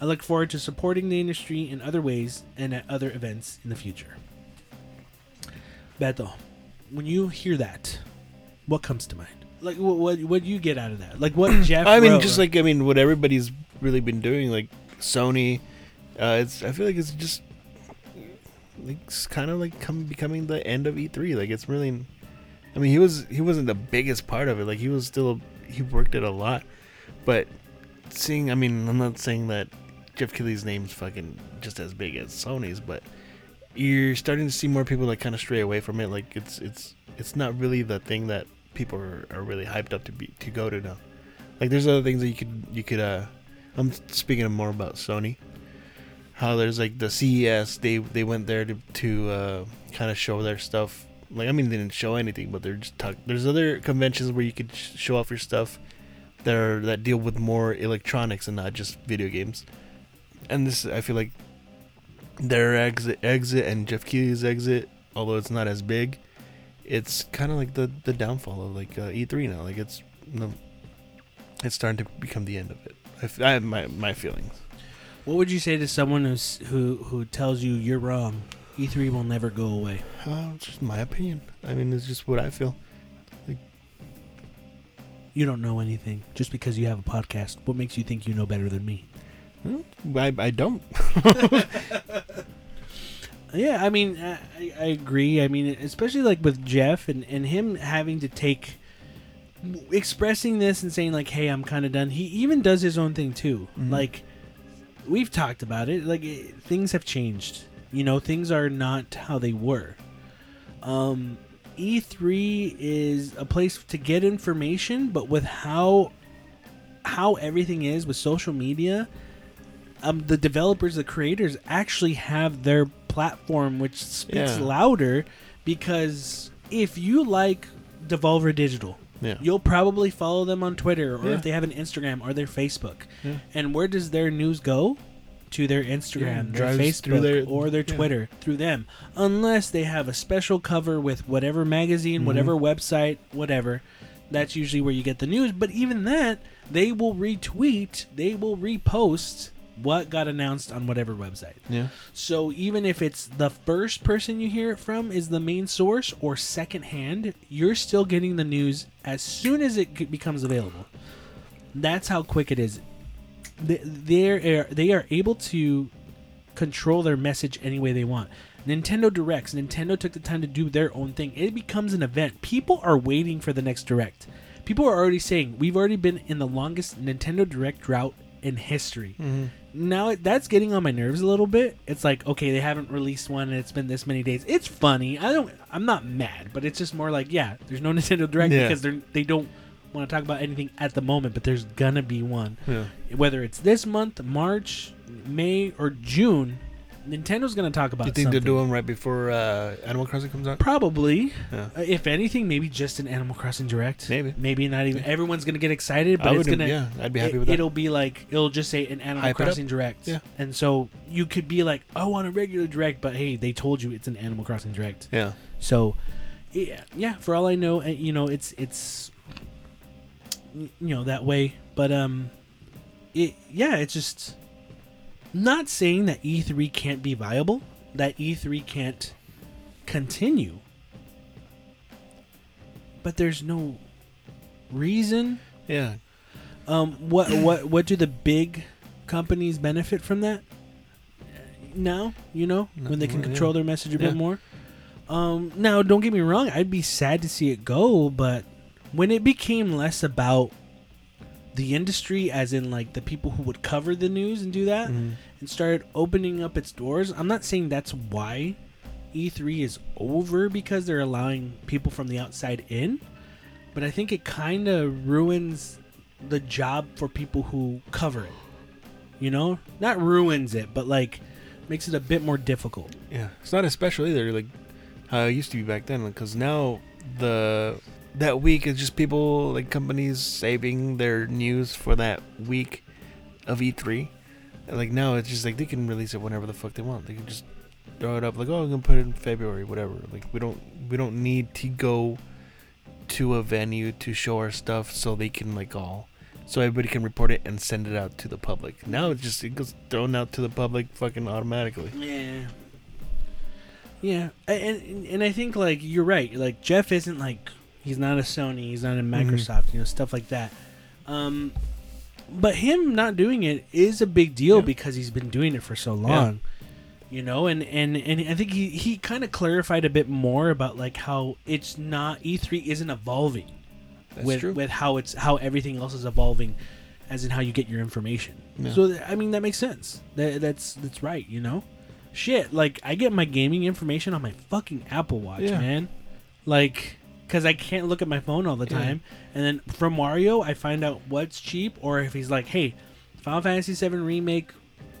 I look forward to supporting the industry in other ways and at other events in the future. Beto, when you hear that, what comes to mind? Like, what what, what do you get out of that? Like, what Geoff? I mean, wrote- just like I mean, what everybody's really been doing, like Sony. Uh, it's I feel like it's just like it's kind of like come becoming the end of E3. Like it's really. I mean, he was he wasn't the biggest part of it. Like he was still he worked it a lot, but seeing. I mean, I'm not saying that Geoff Keighley's name's fucking just as big as Sony's, but you're starting to see more people like kind of stray away from it. Like it's it's it's not really the thing that people are, are really hyped up to be to go to now. Like there's other things that you could you could uh I'm speaking more about Sony. How there's like the CES they they went there to to uh, kind of show their stuff. Like I mean they didn't show anything, but they're just talk. There's other conventions where you could sh- show off your stuff that are that deal with more electronics and not just video games. And this, I feel like, their exit, exit, and Geoff Keighley's exit, although it's not as big, it's kind of like the the downfall of like uh, E3 now. Like it's, no, it's starting to become the end of it. I f- I have my my feelings. What would you say to someone who's, who who tells you you're wrong? E3 will never go away. Uh, it's just my opinion. I mean, it's just what I feel. You don't know anything just because you have a podcast. What makes you think you know better than me? I I don't. Yeah, I mean, I, I agree. I mean, especially like with Geoff and, and him having to take expressing this and saying like, "Hey, I'm kind of done." He even does his own thing too. Mhm. Like we've talked about it. Like it, things have changed. You know, things are not how they were. Um, E3 is a place to get information, but with how how everything is with social media, um, the developers, the creators actually have their platform, which speaks Yeah. louder. Because if you like Devolver Digital, Yeah. you'll probably follow them on Twitter, or Yeah. if they have an Instagram or their Facebook. And where does their news go? To their Instagram, Yeah, their Facebook, their- or their yeah. Twitter through them, unless they have a special cover with whatever magazine, Mhm. whatever website, whatever. That's usually where you get the news. But even that, they will retweet, they will repost what got announced on whatever website. Yeah. So even if it's the first person you hear it from is the main source or secondhand, you're still getting the news as soon as it becomes available. That's how quick it is. They they are they are able to control their message any way they want. Nintendo Directs, Nintendo took the time to do their own thing. It becomes an event. People are waiting for the next Direct. People are already saying we've already been in the longest Nintendo Direct drought in history Mm-hmm. now that's getting on my nerves a little bit. It's like okay, they haven't released one and it's been this many days. It's funny. I don't. I'm not mad, but it's just more like yeah, there's no Nintendo Direct Yeah. because they're they don't want to talk about anything at the moment, but there's gonna be one. Yeah. Whether it's this month, March, May, or June, Nintendo's gonna talk about. You think something. they're doing right before uh, Animal Crossing comes out? Probably. Yeah. Uh, if anything, maybe just an Animal Crossing Direct. Maybe. Maybe not even. Everyone's gonna get excited, but I it's gonna. Yeah, I'd be happy it, with that. It'll be like it'll just say an Animal Hype. Crossing Direct. Yeah. And so you could be like, I want a regular Direct, but hey, they told you it's an Animal Crossing Direct. Yeah. So, yeah, yeah. For all I know, uh, you know, it's it's you know that way, but um, it yeah, it's just not saying that E3 can't be viable, that E3 can't continue, but there's no reason Yeah. um, what what what do the big companies benefit from that? Now you know when they can Yeah. control their message a bit more. Um, now, don't get me wrong. I'd be sad to see it go, but when it became less about the industry, as in like the people who would cover the news and do that, Mhm. and started opening up its doors, I'm not saying that's why E3 is over because they're allowing people from the outside in, but I think it kind of ruins the job for people who cover it. You know, not ruins it, but like makes it a bit more difficult. Yeah, it's not as special either. Like how it used to be back then. Because now the that week is just people like companies saving their news for that week of E3. And, like now it's just like they can release it whenever the fuck they want. They can just throw it up like oh I'm gonna put it in February, whatever. Like we don't we don't need to go to a venue to show our stuff so they can like all so everybody can report it and send it out to the public. Now it's just it goes thrown out to the public fucking automatically. Yeah. Yeah, and and I think like you're right. Like Geoff isn't like he's not a Sony, he's not a Microsoft, you know, stuff like that. Um, but him not doing it is a big deal Yeah. because he's been doing it for so long. You know, and and and I think he he kind of clarified a bit more about like how it's not E3 isn't evolving That's with true. with how it's how everything else is evolving, as in how you get your information. Yeah. So I mean that makes sense. That that's that's right. You know, shit. Like I get my gaming information on my fucking Apple Watch, Yeah. man. Like, cause I can't look at my phone all the time. And then from Mario, I find out what's cheap, or if he's like, hey, Final Fantasy VII remake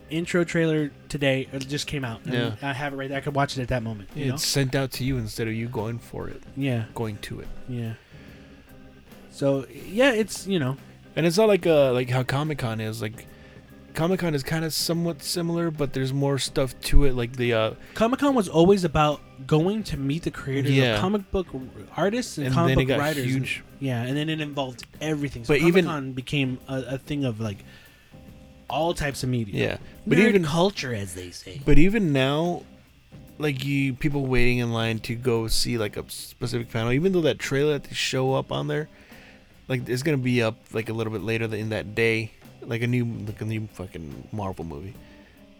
intro trailer today it just came out. And Yeah. I have it right there. I could watch it at that moment. You know? it's sent out to you instead of you going for it, Yeah. going to it. Yeah. So yeah, it's you know, And it's not like uh like how Comic Con is. Like Comic Con is kind of somewhat similar, but there's more stuff to it. Like the uh, Comic Con was always about going to meet the creators Yeah. of comic book artists and, and comic then it book got writers. and- huge. yeah, and then it involved everything. So But Comic even- Con became a, a thing of like all types of media. Yeah, but but even culture, as they say. but even now, like you people waiting in line to go see like a specific panel, even though that trailer that they show up on there, like it's gonna be up like a little bit later in that day, like a new like a new fucking Marvel movie,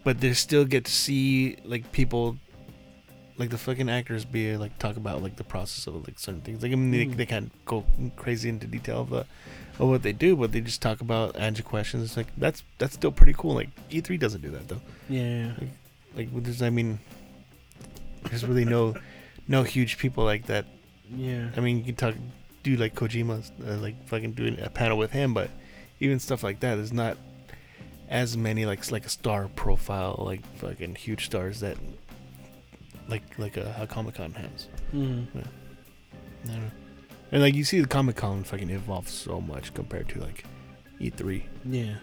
but they still get to see like people. Like the fucking actors be like talk about like the process of like certain things. Like I mean they, Mm. they can't go crazy into detail of the of what they do, but they just talk about answer questions. It's like that's that's still pretty cool. Like E three doesn't do that though. Yeah, Like there's I mean, there's really no no huge people like that. yeah. I mean, you can talk do like Kojima, uh, like fucking doing a panel with him, but even stuff like that, there's not as many like like a star profile like fucking huge stars that like like a, a Comic Con has. Mm. I don't. And like you see the Comic Con fucking evolve so much compared to like E3, Yeah,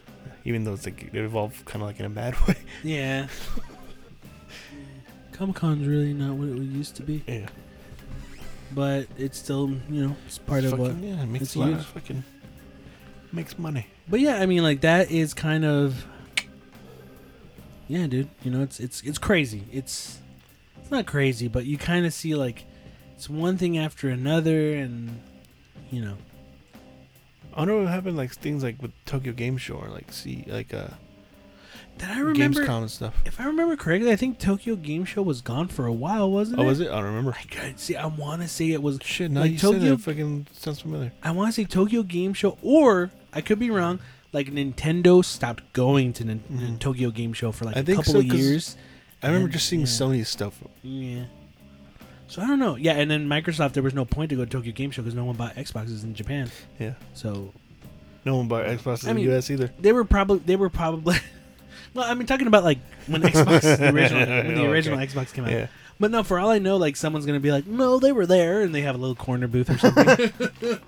even though it's like it evolved kind of like in a bad way. yeah. Comic Con's really not what it used to be, Yeah, but it's still you know it's part of fucking, what. yeah, it makes it's a lot huge. of fucking makes money. But yeah, I mean, like that is kind of. Yeah, dude. You know, it's it's it's crazy. It's it's not crazy, but you kind of see like it's one thing after another, and you know, I wonder what happened like things like with Tokyo Game Show or like see like uh did I remember? Gamescom and stuff. If I remember correctly, I think Tokyo Game Show was gone for a while, wasn't it? Oh, was it? I don't remember. I could see. I want to say it was. Shit, now Like you Tokyo- said it, fucking sounds familiar. I want to say Tokyo Game Show, or I could be wrong. Like Nintendo stopped going to Nin- Mhm. Tokyo Game Show for like I a think couple so, of years. I remember And- just seeing yeah. Sony stuff. Yeah. So I don't know. Yeah, and then Microsoft, there was no point to go to Tokyo Game Show because no one bought Xboxes in Japan. Yeah, So no one bought Xbox in I the US either. they were probably they were probably. well, I mean, talking about like when Xbox the original when the Oh, original okay. Xbox came out. Yeah, But no, for all I know, like someone's gonna be like, "No, they were there," and they have a little corner booth or something.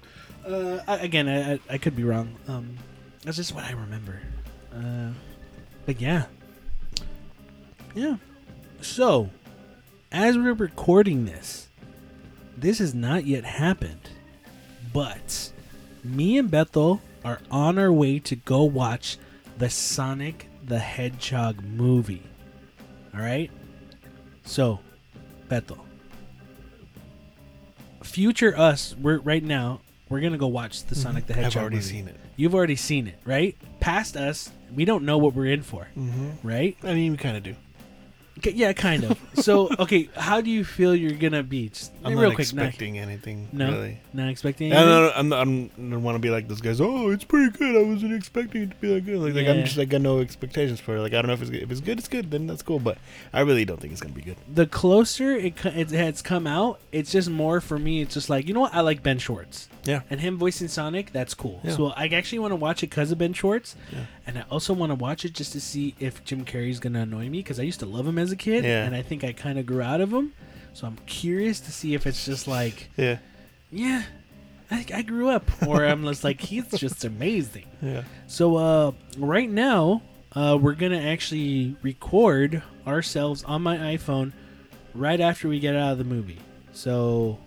uh, I, again, I, I I could be wrong. Um, that's just what I remember. Uh, but yeah, yeah. So, as we're recording this, this has not yet happened, but me and Bethel are on our way to go watch the Sonic the Hedgehog movie. All right. So, Bethel. Future us, we're right now. We're gonna go watch the Sonic the Hedgehog. I've already movie. seen it. You've already seen it, right? Past us, we don't know what we're in for, Mm-hmm. right? I mean, we kind of do. K- Yeah, kind of. so, okay, how do you feel you're gonna be? Just I'm real not quick, not, expecting anything. no, really. not expecting. I anything? don't, I'm not, I'm, I don't want to be like those guys. Oh, it's pretty good. I wasn't expecting it to be that good. Like, like Yeah. I'm just like got no expectations for it. Like I don't know if it's good. if it's good, it's good. Then that's cool. But I really don't think it's gonna be good. the closer it, co- it has come out, it's just more for me. It's just like you know what I like Ben Schwartz Yeah. and him voicing Sonic. That's cool. Yeah. So I actually want to watch it because of Ben Schwartz, Yeah. And I also want to watch it just to see if Jim Carrey's gonna annoy me because I used to love him as a kid, Yeah. and I think I kind of grew out of him. So I'm curious to see if it's just like, Yeah. yeah, I, I grew up, or I'm just like he's just amazing. Yeah. So uh, right now, uh, we're gonna actually record ourselves on my iPhone right after we get out of the movie. So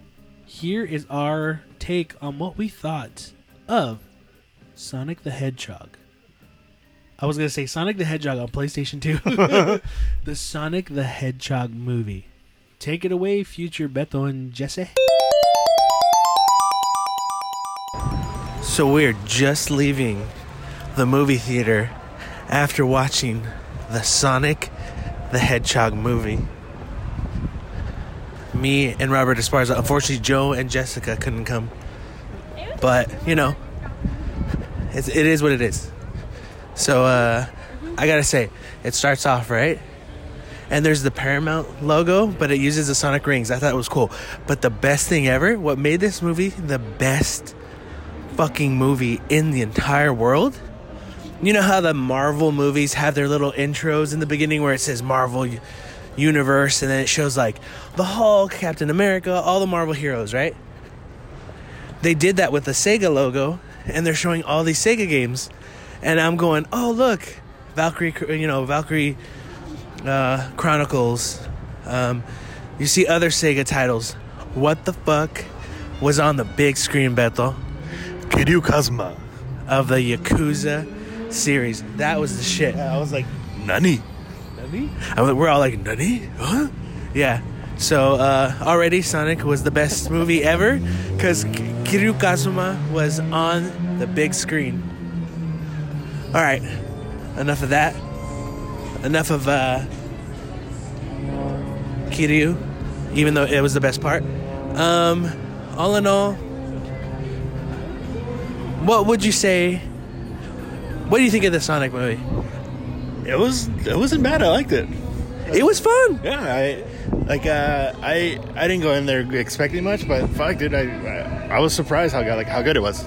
here is our take on what we thought of Sonic the Hedgehog. I was gonna say Sonic the Hedgehog on PlayStation 2. the Sonic the Hedgehog movie. Take it away, future Beto and Jesse. So we're just leaving the movie theater after watching the Sonic the Hedgehog movie. Me and Robert Esparza. Unfortunately, Joe and Jessica couldn't come. But, you know, it's, it is what it is. So, uh, I gotta say, it starts off right. And there's the Paramount logo, but it uses the Sonic rings. I thought it was cool. But the best thing ever, what made this movie the best fucking movie in the entire world. You know how the Marvel movies have their little intros in the beginning where it says Marvel Universe and then it shows like the Hulk, Captain America, all the Marvel heroes, right? They did that with the Sega logo and they're showing all these Sega games, and I'm going, oh look, Valkyrie, you know Valkyrie uh, Chronicles. Um, you see other Sega titles. What the fuck was on the big screen, Beto, Kiryu Kazuma. of the Yakuza series? That was the shit. Yeah, I was like, Nani? Nani? I was- we're all like, Nani? Huh? Yeah. So uh, already Sonic was the best movie ever because Kiryu Kazuma was on the big screen. All right, enough of that. Enough of uh, Kiryu, even though it was the best part. Um, all in all, what would you say? What do you think of the Sonic movie? It was. It wasn't bad. I liked it. It was fun. Yeah, I like. Uh, I I didn't go in there expecting much, but fuck, dude, I I, I was surprised how good like how good it was.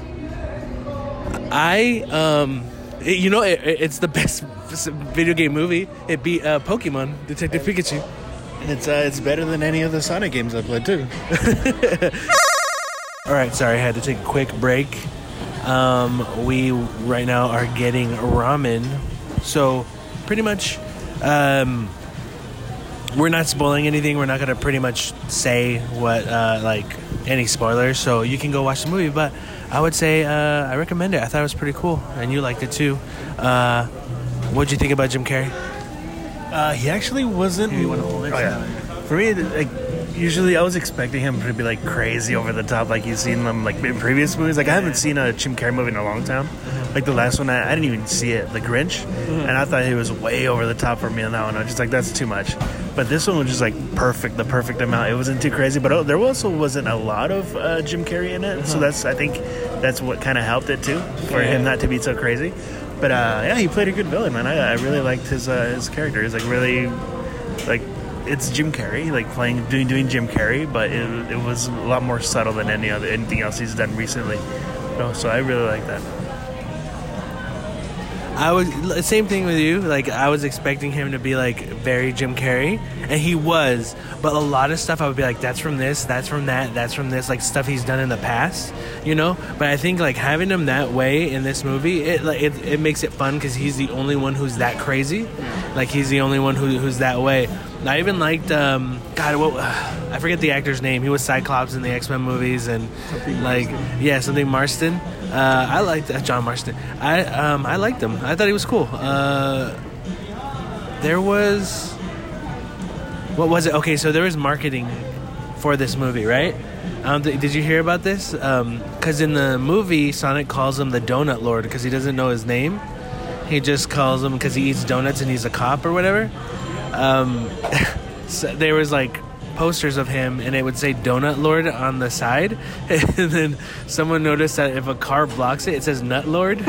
I um, you know, it, it- it's the best video game movie. It beat uh, Pokemon Detective Pikachu. And it's uh, it's better than any of the Sonic games I've played too. All right, sorry, I had to take a quick break. Um, we right now are getting ramen, so pretty much, um, we're not spoiling anything. We're not gonna pretty much say what uh, like any spoilers, so you can go watch the movie. But I would say uh, I recommend it. I thought it was pretty cool, and you liked it too. Uh, what'd you think about Jim Carrey? Uh, he actually wasn't. you wanna hold it? Oh, yeah. For me, like usually I was expecting him to be like crazy over the top, like you've seen them like in previous movies. Like I haven't seen a Jim Carrey movie in a long time. Like the last one, I, I didn't even see it, The Grinch, and I thought he was way over the top for me on that one. I was just like, that's too much. But this one was just like perfect, the perfect amount. It wasn't too crazy, but uh, there also wasn't a lot of uh, Jim Carrey in it. So that's I think that's what kind of helped it too for him not to be so crazy. But uh, yeah, he played a good villain, man. I, I really liked his uh, his character. He's like really like it's Jim Carrey, like playing doing doing Jim Carrey, but it, it was a lot more subtle than any other anything else he's done recently. So I really like that. I was same thing with you. Like I was expecting him to be like very Jim Carrey, and he was. But a lot of stuff I would be like, that's from this, that's from that, that's from this, like stuff he's done in the past, you know. But I think like having him that way in this movie, it like it, it makes it fun because he's the only one who's that crazy. Like he's the only one who, who's that way. I even liked um, God, what I forget the actor's name. He was Cyclops in the X Men movies, and like yeah, something Marston. Uh, I liked uh, John Marston. I um, I liked him. I thought he was cool. Uh, there was what was it? Okay, so there was marketing for this movie, right? Um, th- did you hear about this? Because in the movie, Sonic calls him the Donut Lord because he doesn't know his name. He just calls him because he eats donuts and he's a cop or whatever. Um, so there was like posters of him and it would say donut lord on the side. And then someone noticed that if a car blocks it it says nut lord.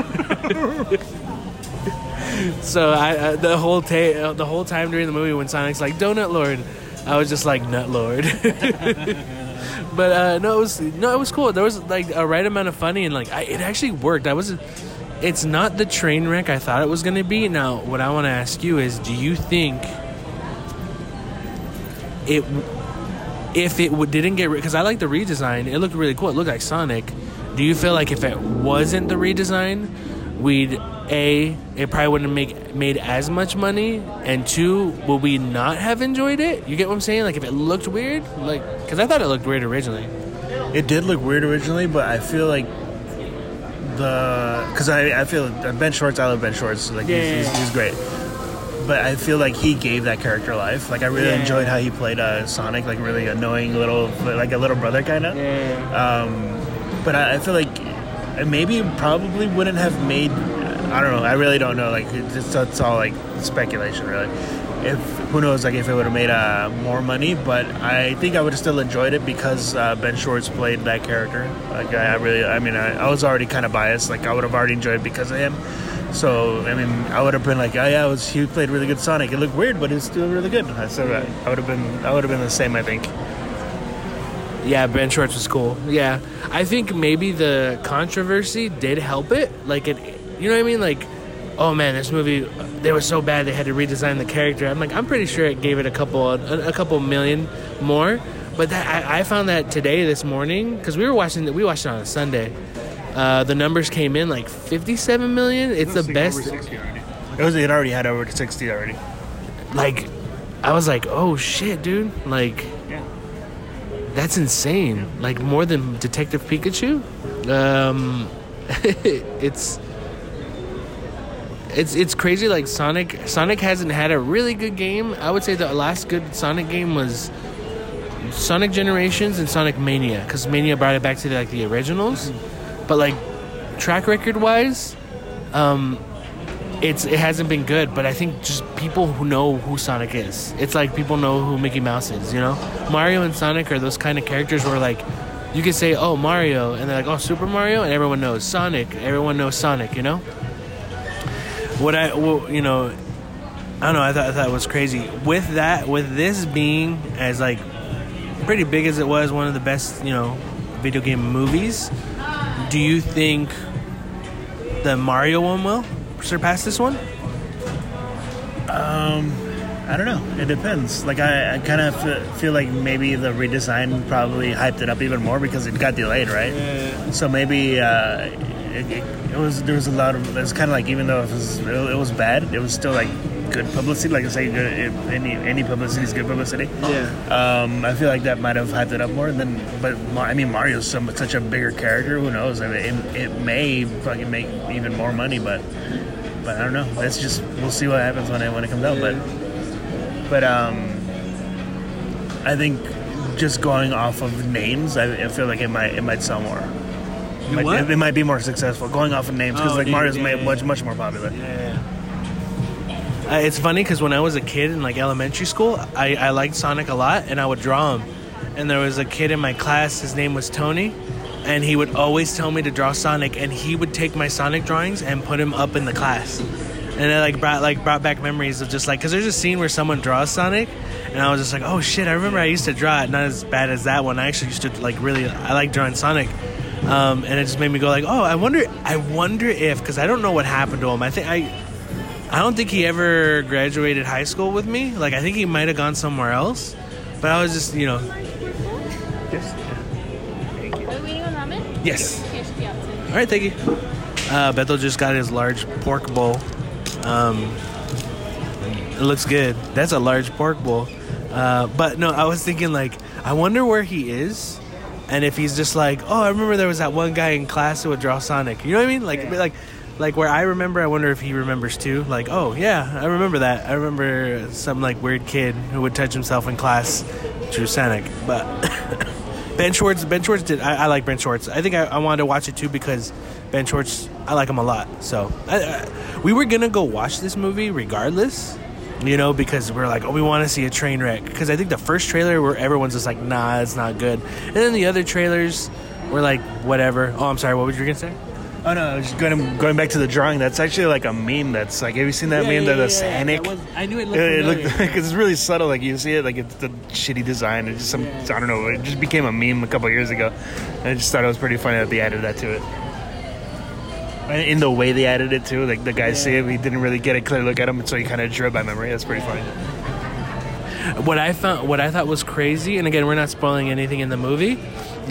So I, the whole ta- the whole time during the movie when sonic's like donut lord i was just like nut lord. But uh, no it was no it was cool. There was like a right amount of funny and like I, it actually worked. I was it's not the train wreck i thought it was going to be. Now what i want to ask you is do you think it if it w- didn't get because I like the redesign, it looked really cool. It looked like Sonic. Do you feel like if it wasn't the redesign, we'd a it probably wouldn't make made as much money, and two, would we not have enjoyed it? You get what I'm saying? Like if it looked weird, like because I thought it looked weird originally. It did look weird originally, but I feel like the because I I feel Ben Schwartz. I love Ben Schwartz. Like Yeah, he's, yeah, he's, he's great. But I feel like he gave that character life. Like I really Yeah. enjoyed how he played uh, Sonic, like really annoying little, like a little brother kind of. Um, but I, I feel like maybe probably wouldn't have made. I don't know. I really don't know. Like it's, it's, it's all like speculation, really. If who knows, like if it would have made uh, more money, but I think I would have still enjoyed it because uh, Ben Schwartz played that character. Like I, I really, I mean, I, I was already kind of biased. Like I would have already enjoyed it because of him. So I mean, I would have been like, oh yeah, was he played really good Sonic. It looked weird, but it's still really good. So uh, I would have been, I would have been the same. I think. Yeah, Ben Schwartz was cool. Yeah, I think maybe the controversy did help it. Like it, you know what I mean? Like, oh man, this movie they were so bad they had to redesign the character. I'm like, I'm pretty sure it gave it a couple a, a couple million more. But that I, I found that today this morning because we were watching we watched it on a Sunday, Uh, the numbers came in like 57 million. It's the best. It was. It already had over sixty already. Like, I was like, oh shit, dude. Like, Yeah. that's insane. Like more than Detective Pikachu. Um, it's it's it's crazy. Like Sonic, Sonic hasn't had a really good game. I would say the last good Sonic game was Sonic Generations and Sonic Mania, because Mania brought it back to like the originals. But like track record wise, um, it's it hasn't been good. But I think just people who know who Sonic is, it's like people know who Mickey Mouse is. You know, Mario and Sonic are those kind of characters where like you can say, "Oh, Mario," and they're like, "Oh, Super Mario," and everyone knows Sonic. Everyone knows Sonic. You know. What I, well, you know, I don't know. I thought I thought it was crazy. With that, with this being as like pretty big as it was, one of the best, you know, video game movies. Do you think the Mario one will surpass this one? Um, I don't know. It depends. Like I, I kind of f- feel like maybe the redesign probably hyped it up even more because it got delayed, right? Yeah. So maybe uh, it, it, it was there was a lot of it's kind of like even though it was it was bad, it was still like good publicity. Like I say, good, if any any publicity is good publicity. Yeah. Um, I feel like that might have hyped it up more than, but I mean Mario's so, such a bigger character. Who knows? I mean, it, it may fucking make even more money, but but I don't know. That's just we'll see what happens when it when it comes out. But but um, I think just going off of names, I, I feel like it might it might sell more. It might, it, it might be more successful going off of names because Oh, like dude, Mario's yeah, yeah. much much more popular. Uh, it's funny because when I was a kid in like elementary school, I, I liked Sonic a lot and I would draw him. And there was a kid in my class, his name was Tony, and he would always tell me to draw Sonic, and he would take my Sonic drawings and put him up in the class. And it like brought like brought back memories of just like because there's a scene where someone draws Sonic, and I was just like, oh shit, I remember I used to draw it, not as bad as that one. I actually used to like really I like drawing Sonic. Um, and it just made me go like, oh, I wonder, I wonder if, because I don't know what happened to him. I think I, I don't think he ever graduated high school with me. Like I think he might have gone somewhere else. But I was just, you know, Yes. Thank you. Are we waiting on ramen? yes. Here should be out soon. All right, thank you. Uh, Bethel just got his large pork bowl. Um, it looks good. That's a large pork bowl. Uh, but no, I was thinking like, I wonder where he is, and if he's just like, oh, I remember there was that one guy in class who would draw Sonic. You know what I mean? Like, like, like where I remember. I wonder if he remembers too. Like, oh yeah, I remember that. I remember some like weird kid who would touch himself in class, drew Sonic. But Ben Schwartz, Ben Schwartz did. I, I like Ben Schwartz. I think I, I wanted to watch it too because Ben Schwartz. I like him a lot. So I, we were gonna go watch this movie regardless, you know, because we're like, oh, we want to see a train wreck. Because I think the first trailer where everyone's just like, nah, it's not good, and then the other trailers were like, whatever. Oh, I'm sorry. What was you gonna say? Oh no, just going going back to the drawing. That's actually like a meme. That's like, have you seen that meme? the the Sonic. I knew it It, it looked because it's really subtle. Like you see it, like it's the shitty design. It just some I don't know. It just became a meme a couple years ago. And I just thought it was pretty funny that they added that to it. And In the way they added it too, like the guy see it, he didn't really get a clear look at him, so he kind of drew it by memory. That's pretty funny. what I found, what I thought was crazy, and again, we're not spoiling anything in the movie,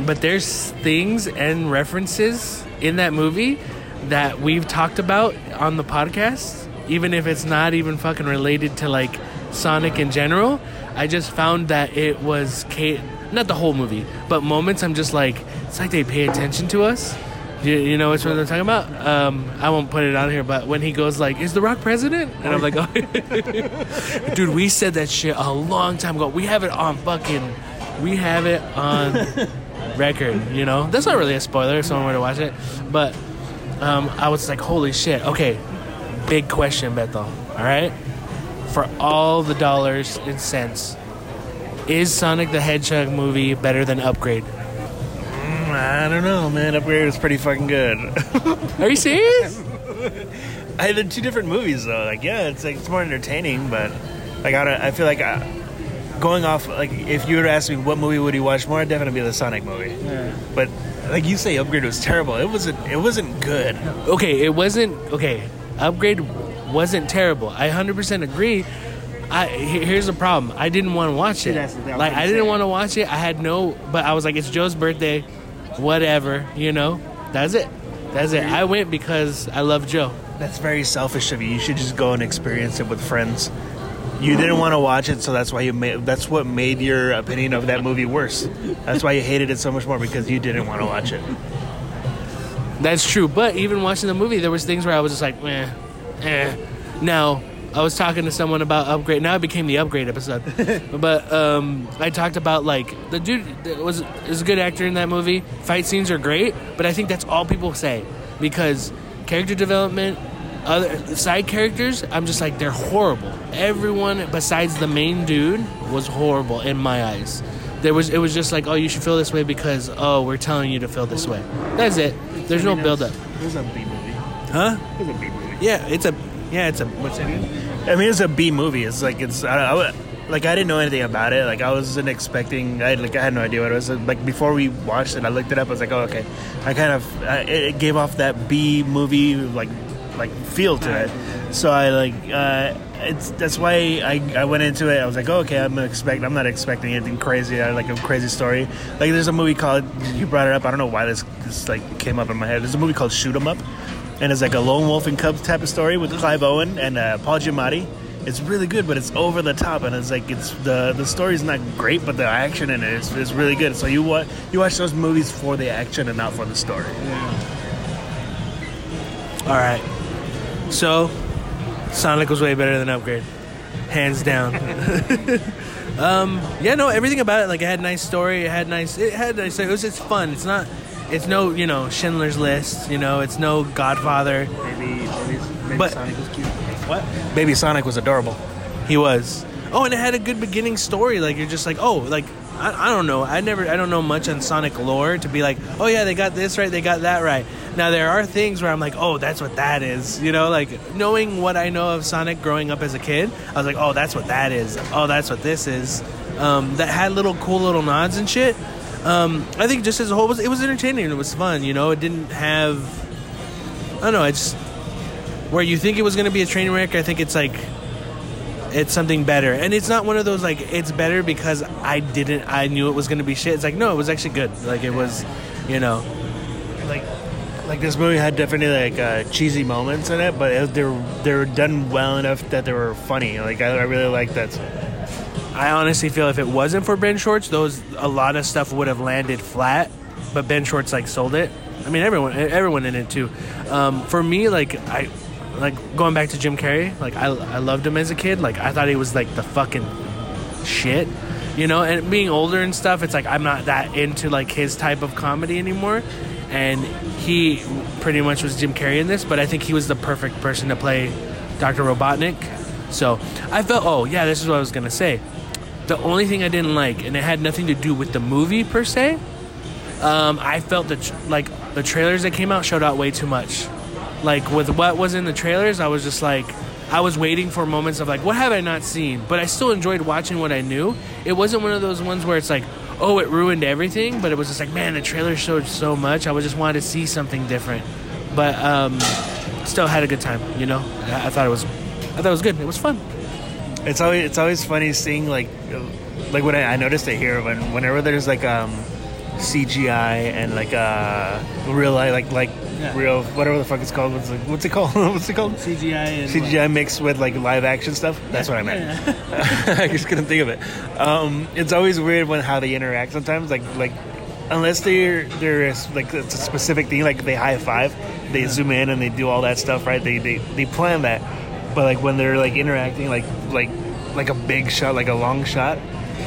but there's things and references in that movie that we've talked about on the podcast, even if it's not even fucking related to like Sonic in general. I just found that it was Kate, not the whole movie, but moments. I'm just like, it's like they pay attention to us. You, you know which one I'm talking about? Um, I won't put it on here, but when he goes like, "Is the Rock president?" and I'm like, "Oh, dude, we said that shit a long time ago. We have it on fucking, we have it on record. You know, that's not really a spoiler if someone were to watch it, but um, I was like, holy shit. Okay, big question, Beto. All right, for all the dollars and cents, is Sonic the Hedgehog movie better than Upgrade? I don't know, man. Upgrade was pretty fucking good. Are you serious? I had two different movies though. Like, yeah, it's like it's more entertaining, but like I, I feel like uh going off like if you were to ask me what movie would you watch more, it'd definitely be the Sonic movie. Yeah. But like you say, Upgrade was terrible. It wasn't. It wasn't good. okay, it wasn't okay. Upgrade wasn't terrible. I 100% agree. I here's the problem. I didn't want to watch it. that's- that was like I didn't want to watch it. I had no, but I was like, it's Joe's birthday, whatever, you know. That's it. That's it. I went because I love Joe. That's very selfish of you. You should just go and experience it with friends. You didn't want to watch it, so that's why you made. That's what made your opinion of that movie worse. That's why you hated it so much more because you didn't want to watch it. That's true. But even watching the movie, there was things where I was just like, eh, eh. Now, I was talking to someone about upgrade. Now it became the upgrade episode. but um, I talked about like the dude was is a good actor in that movie. Fight scenes are great, but I think that's all people say because character development, other side characters, I'm just like they're horrible. Everyone besides the main dude was horrible in my eyes. There was it was just like oh you should feel this way because oh we're telling you to feel this way. That's it. There's no build up. It was a B movie. Huh? It's a B movie. Yeah, it's a yeah it's a what's it? I mean, it's a B movie. It's like it's I, I, would- like I didn't know anything about it. Like I wasn't expecting. I like I had no idea what it was. Like before we watched it, I looked it up. I was like, oh okay. I kind of I, it it gave off that B movie like like feel to it. So I like uh, it's that's why I, I went into it. I was like, oh, okay, I'm expect. I'm not expecting anything crazy. I like a crazy story. Like there's a movie called you brought it up. I don't know why this this like came up in my head. There's a movie called Shoot 'Em Up and it's like a lone wolf and cubs type of story with Clive Owen and uh, Paul Giamatti. It's really good, but it's over the top, and it's like it's the the story's not great, but the action in it is, is really good. So you watch you watch those movies for the action and not for the story. Yeah. All right. So, Sonic was way better than Upgrade, hands down. um, yeah, no, everything about it, like it had a nice story. It had nice. It had nice. It was. It's fun. It's not. It's no, you know, Schindler's List. You know, it's no Godfather. Maybe maybe, maybe But- Sonic was cute. What? Baby Sonic was adorable. He was. Oh, and it had a good beginning story. Like you're just like, oh, like I, I don't know. I never, I don't know much on Sonic lore to be like, oh yeah, they got this right, they got that right. Now there are things where I'm like, oh, that's what that is. You know, like knowing what I know of Sonic growing up as a kid, I was like, oh, that's what that is. Oh, that's what this is. Um, that had little cool little nods and shit. Um, I think just as a whole, it was, it was entertaining it was fun. You know, it didn't have. I don't know. I just where you think it was going to be a train wreck. I think it's like it's something better, and it's not one of those like it's better because I didn't. I knew it was to be shit. It's like no, it was actually good. Like it was, you know. Like like this movie had definitely like uh, cheesy moments in it, but it, they're they're done well enough that they were funny. Like I, I really like that. I honestly feel if it wasn't for Ben Schwartz, those a lot of stuff would have landed flat. But Ben Schwartz like sold it. I mean, everyone, everyone in it too. Um, for me, like I, like going back to Jim Carrey. Like I, I loved him as a kid. Like I thought he was like the fucking shit, you know. And being older and stuff, it's like I'm not that into like his type of comedy anymore. And he pretty much was Jim Carrey in this, but I think he was the perfect person to play Dr. Robotnik. So I felt, oh yeah, this is what I was gonna say. The only thing I didn't like, and it had nothing to do with the movie per se, um, I felt that like the trailers that came out showed out way too much. Like with what was in the trailers, I was just like, I was waiting for moments of like, what have I not seen? But I still enjoyed watching what I knew. It wasn't one of those ones where it's like, oh, it ruined everything. But it was just like, man, the trailer showed so much. I was just wanted to see something different. But um, still had a good time. You know, I, I thought it was, I thought it was good. It was fun. It's always it's always funny seeing like like when I, I noticed it here when whenever there's like um CGI and like uh real life like like real whatever the fuck it's called what's it, what's it called? What's it called? CGI and CGI mixed with like live action stuff? That's what I meant. I just couldn't think of it. Um it's always weird when how they interact sometimes like like unless they're they're like it's a specific thing like they high five they zoom in and they do all that stuff right? They they, they plan that. But like when they're like interacting like like like a big shot like a long shot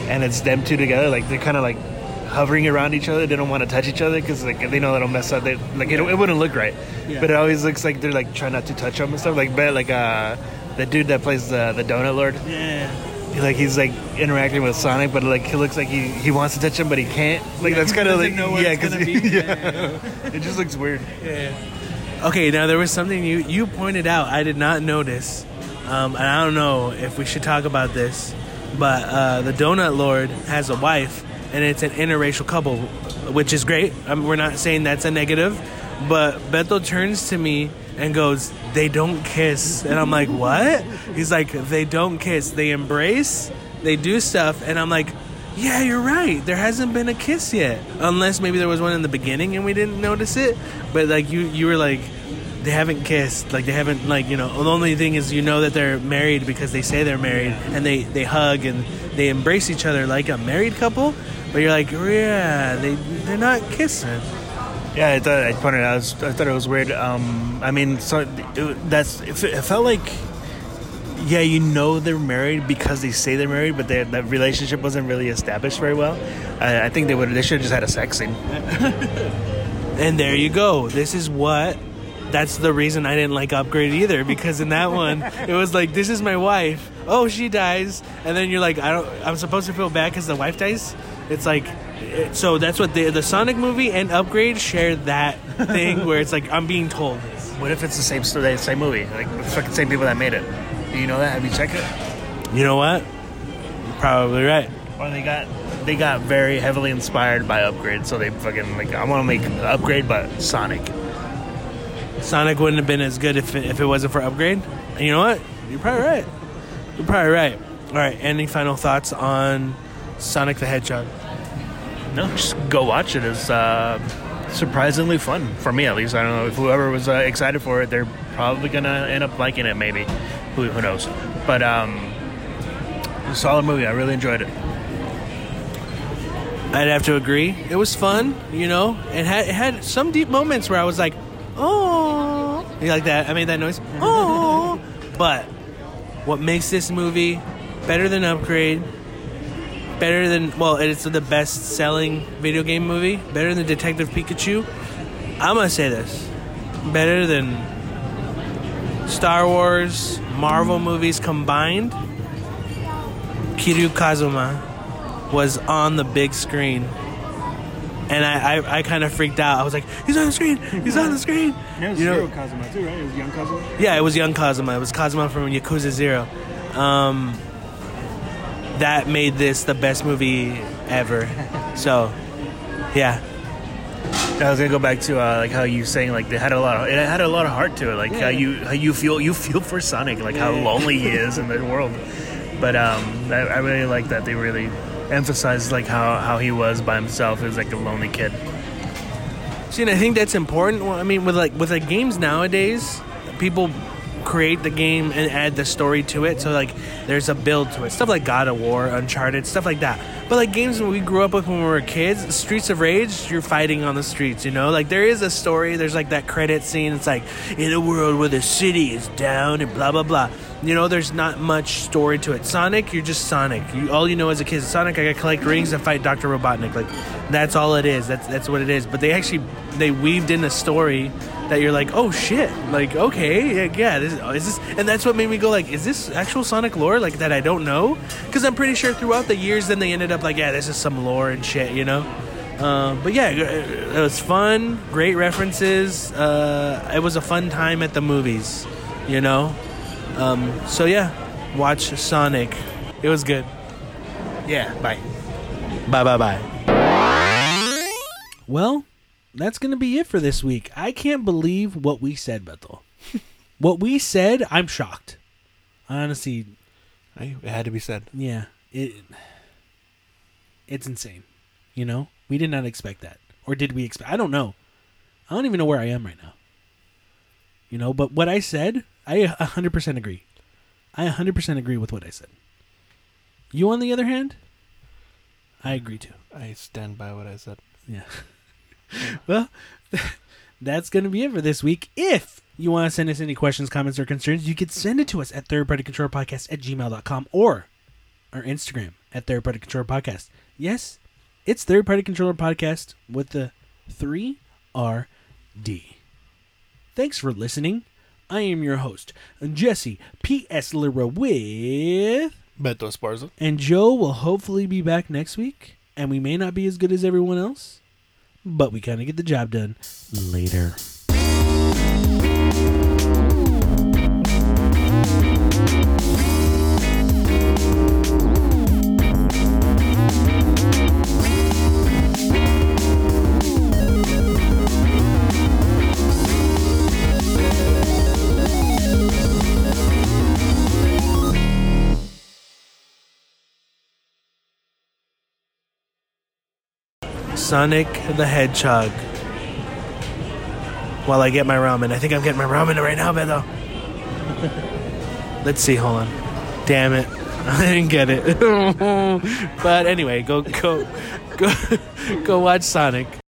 and it's them two together like they're kind of like hovering around each other they don't want to touch each other because like they know that'll mess up they, like it, it wouldn't look right Yeah. but it always looks like they're like trying not to touch them and stuff like but like uh the dude that plays the the donut lord yeah. he, like he's like interacting with Sonic, but like he looks like he, he wants to touch him, but he can't. Like that's kind of like doesn't know where yeah, it's 'cause gonna be. yeah. it just looks weird. Yeah. Okay, now there was something you you pointed out I did not notice, um, and I don't know if we should talk about this, but uh, the Donut Lord has a wife, and it's an interracial couple, which is great. Um, we're not saying that's a negative, but Beto turns to me and goes, "They don't kiss," and I'm like, "What?" He's like, "They don't kiss. They embrace. They do stuff," and I'm like. yeah, you're right. There hasn't been a kiss yet, unless maybe there was one in the beginning and we didn't notice it. But like you, you were like, they haven't kissed. Like they haven't like you know. The only thing is you know that they're married because they say they're married and they they hug and they embrace each other like a married couple. But you're like, yeah, they they're not kissing. Yeah, I thought I pointed out. I, was, I thought it was weird. Um, I mean, so it, that's it, it felt like, yeah, you know they're married because they say they're married, but their that relationship wasn't really established very well. I, I think they would they should have just had a sex scene. And there you go. This is what. That's the reason I didn't like Upgrade either because in that one it was like this is my wife. Oh, she dies, and then you're like I don't. I'm supposed to feel bad because the wife dies. It's like it- so. That's what the the Sonic movie and Upgrade share that thing where it's like I'm being told this. What if it's the same story, same movie, like the fucking same people that made it? Do you know that? Have you checked it? You know what? You're probably right. Or they got they got very heavily inspired by Upgrade, so they fucking like I want to make Upgrade, but Sonic. Sonic wouldn't have been as good if it, if it wasn't for Upgrade. And you know what? You're probably right. You're probably right. All right. Any final thoughts on Sonic the Hedgehog? No, just go watch it. It's uh, surprisingly fun for me, at least. I don't know if whoever was uh, excited for it, they're probably gonna end up liking it. Maybe, who, who knows? But um, a solid movie. I really enjoyed it. I'd have to agree. It was fun, you know. It had it had some deep moments where I was like, "Oh," you like that. I made that noise. Oh, but what makes this movie better than Upgrade? Better than well, it's the best-selling video game movie. Better than Detective Pikachu. I'm gonna say this: better than Star Wars, Marvel movies combined. Kiryu Kazuma was on the big screen. And I, I, I kind of freaked out. I was like, he's on the screen! He's on the screen! You know- Kazuma too, right? It was young Kazuma. Yeah, it was young Kazuma. It was Kazuma from Yakuza Zero. Um, that made this the best movie ever. So, yeah. I was gonna go back to uh, like how you saying like they had a lot of it had a lot of heart to it like how you how you feel you feel for Sonic like how lonely he is in the world but um I, I really like that they really emphasized like how how he was by himself as like a lonely kid See, and I think that's important. Well, I mean, with like with like games nowadays, people create the game and add the story to it. So like, there's a build to it. Stuff like God of War, Uncharted, stuff like that. But like games we grew up with when we were kids, Streets of Rage, you're fighting on the streets. You know, like there is a story. There's like that credit scene. It's like in a world where the city is down and blah blah blah. You know, there's not much story to it. Sonic, you're just Sonic. You, all you know as a kid is Sonic. I gotta collect rings and fight Doctor Robotnik. Like that's all it is. That's that's what it is. But they actually they weaved in a story that you're like, oh shit, like okay, yeah, yeah this is this, and that's what made me go like, is this actual Sonic lore like that I don't know? Because I'm pretty sure throughout the years, then they ended up like, yeah, this is some lore and shit, you know. Um, but yeah, it it was fun, great references. Uh, it was a fun time at the movies, you know. Um, so yeah, watch Sonic. It was good. yeah bye Bye bye bye. Well, that's going to be it for this week. I can't believe what we said, Bethel. what we said, I'm shocked. Honestly, I, it had to be said yeah, it it's insane. You know, we did not expect that, or did we expect? I don't know. I don't even know where I am right now. You know, but what I said, I 100% agree. I 100% agree with what I said. You, on the other hand, I agree too. I stand by what I said Yeah. well, that's going to be it for this week. If you want to send us any questions, comments, or concerns, you can send it to us at thirdpartycontrollerpodcast at gmail.com or our Instagram at Third Party Controller Podcast. Yes, it's Third Party Controller Podcast with the 3RD. Thanks for listening. I am your host, Jesse P.S. Lira with... Beto Esparza And Joe will hopefully be back next week. And we may not be as good as everyone else, but we kind of get the job done. Later. Sonic the Hedgehog. While I get my ramen. I think I'm getting my ramen right now, Beto. Let's see, hold on. Damn it. I didn't get it. but anyway, go go go go watch Sonic.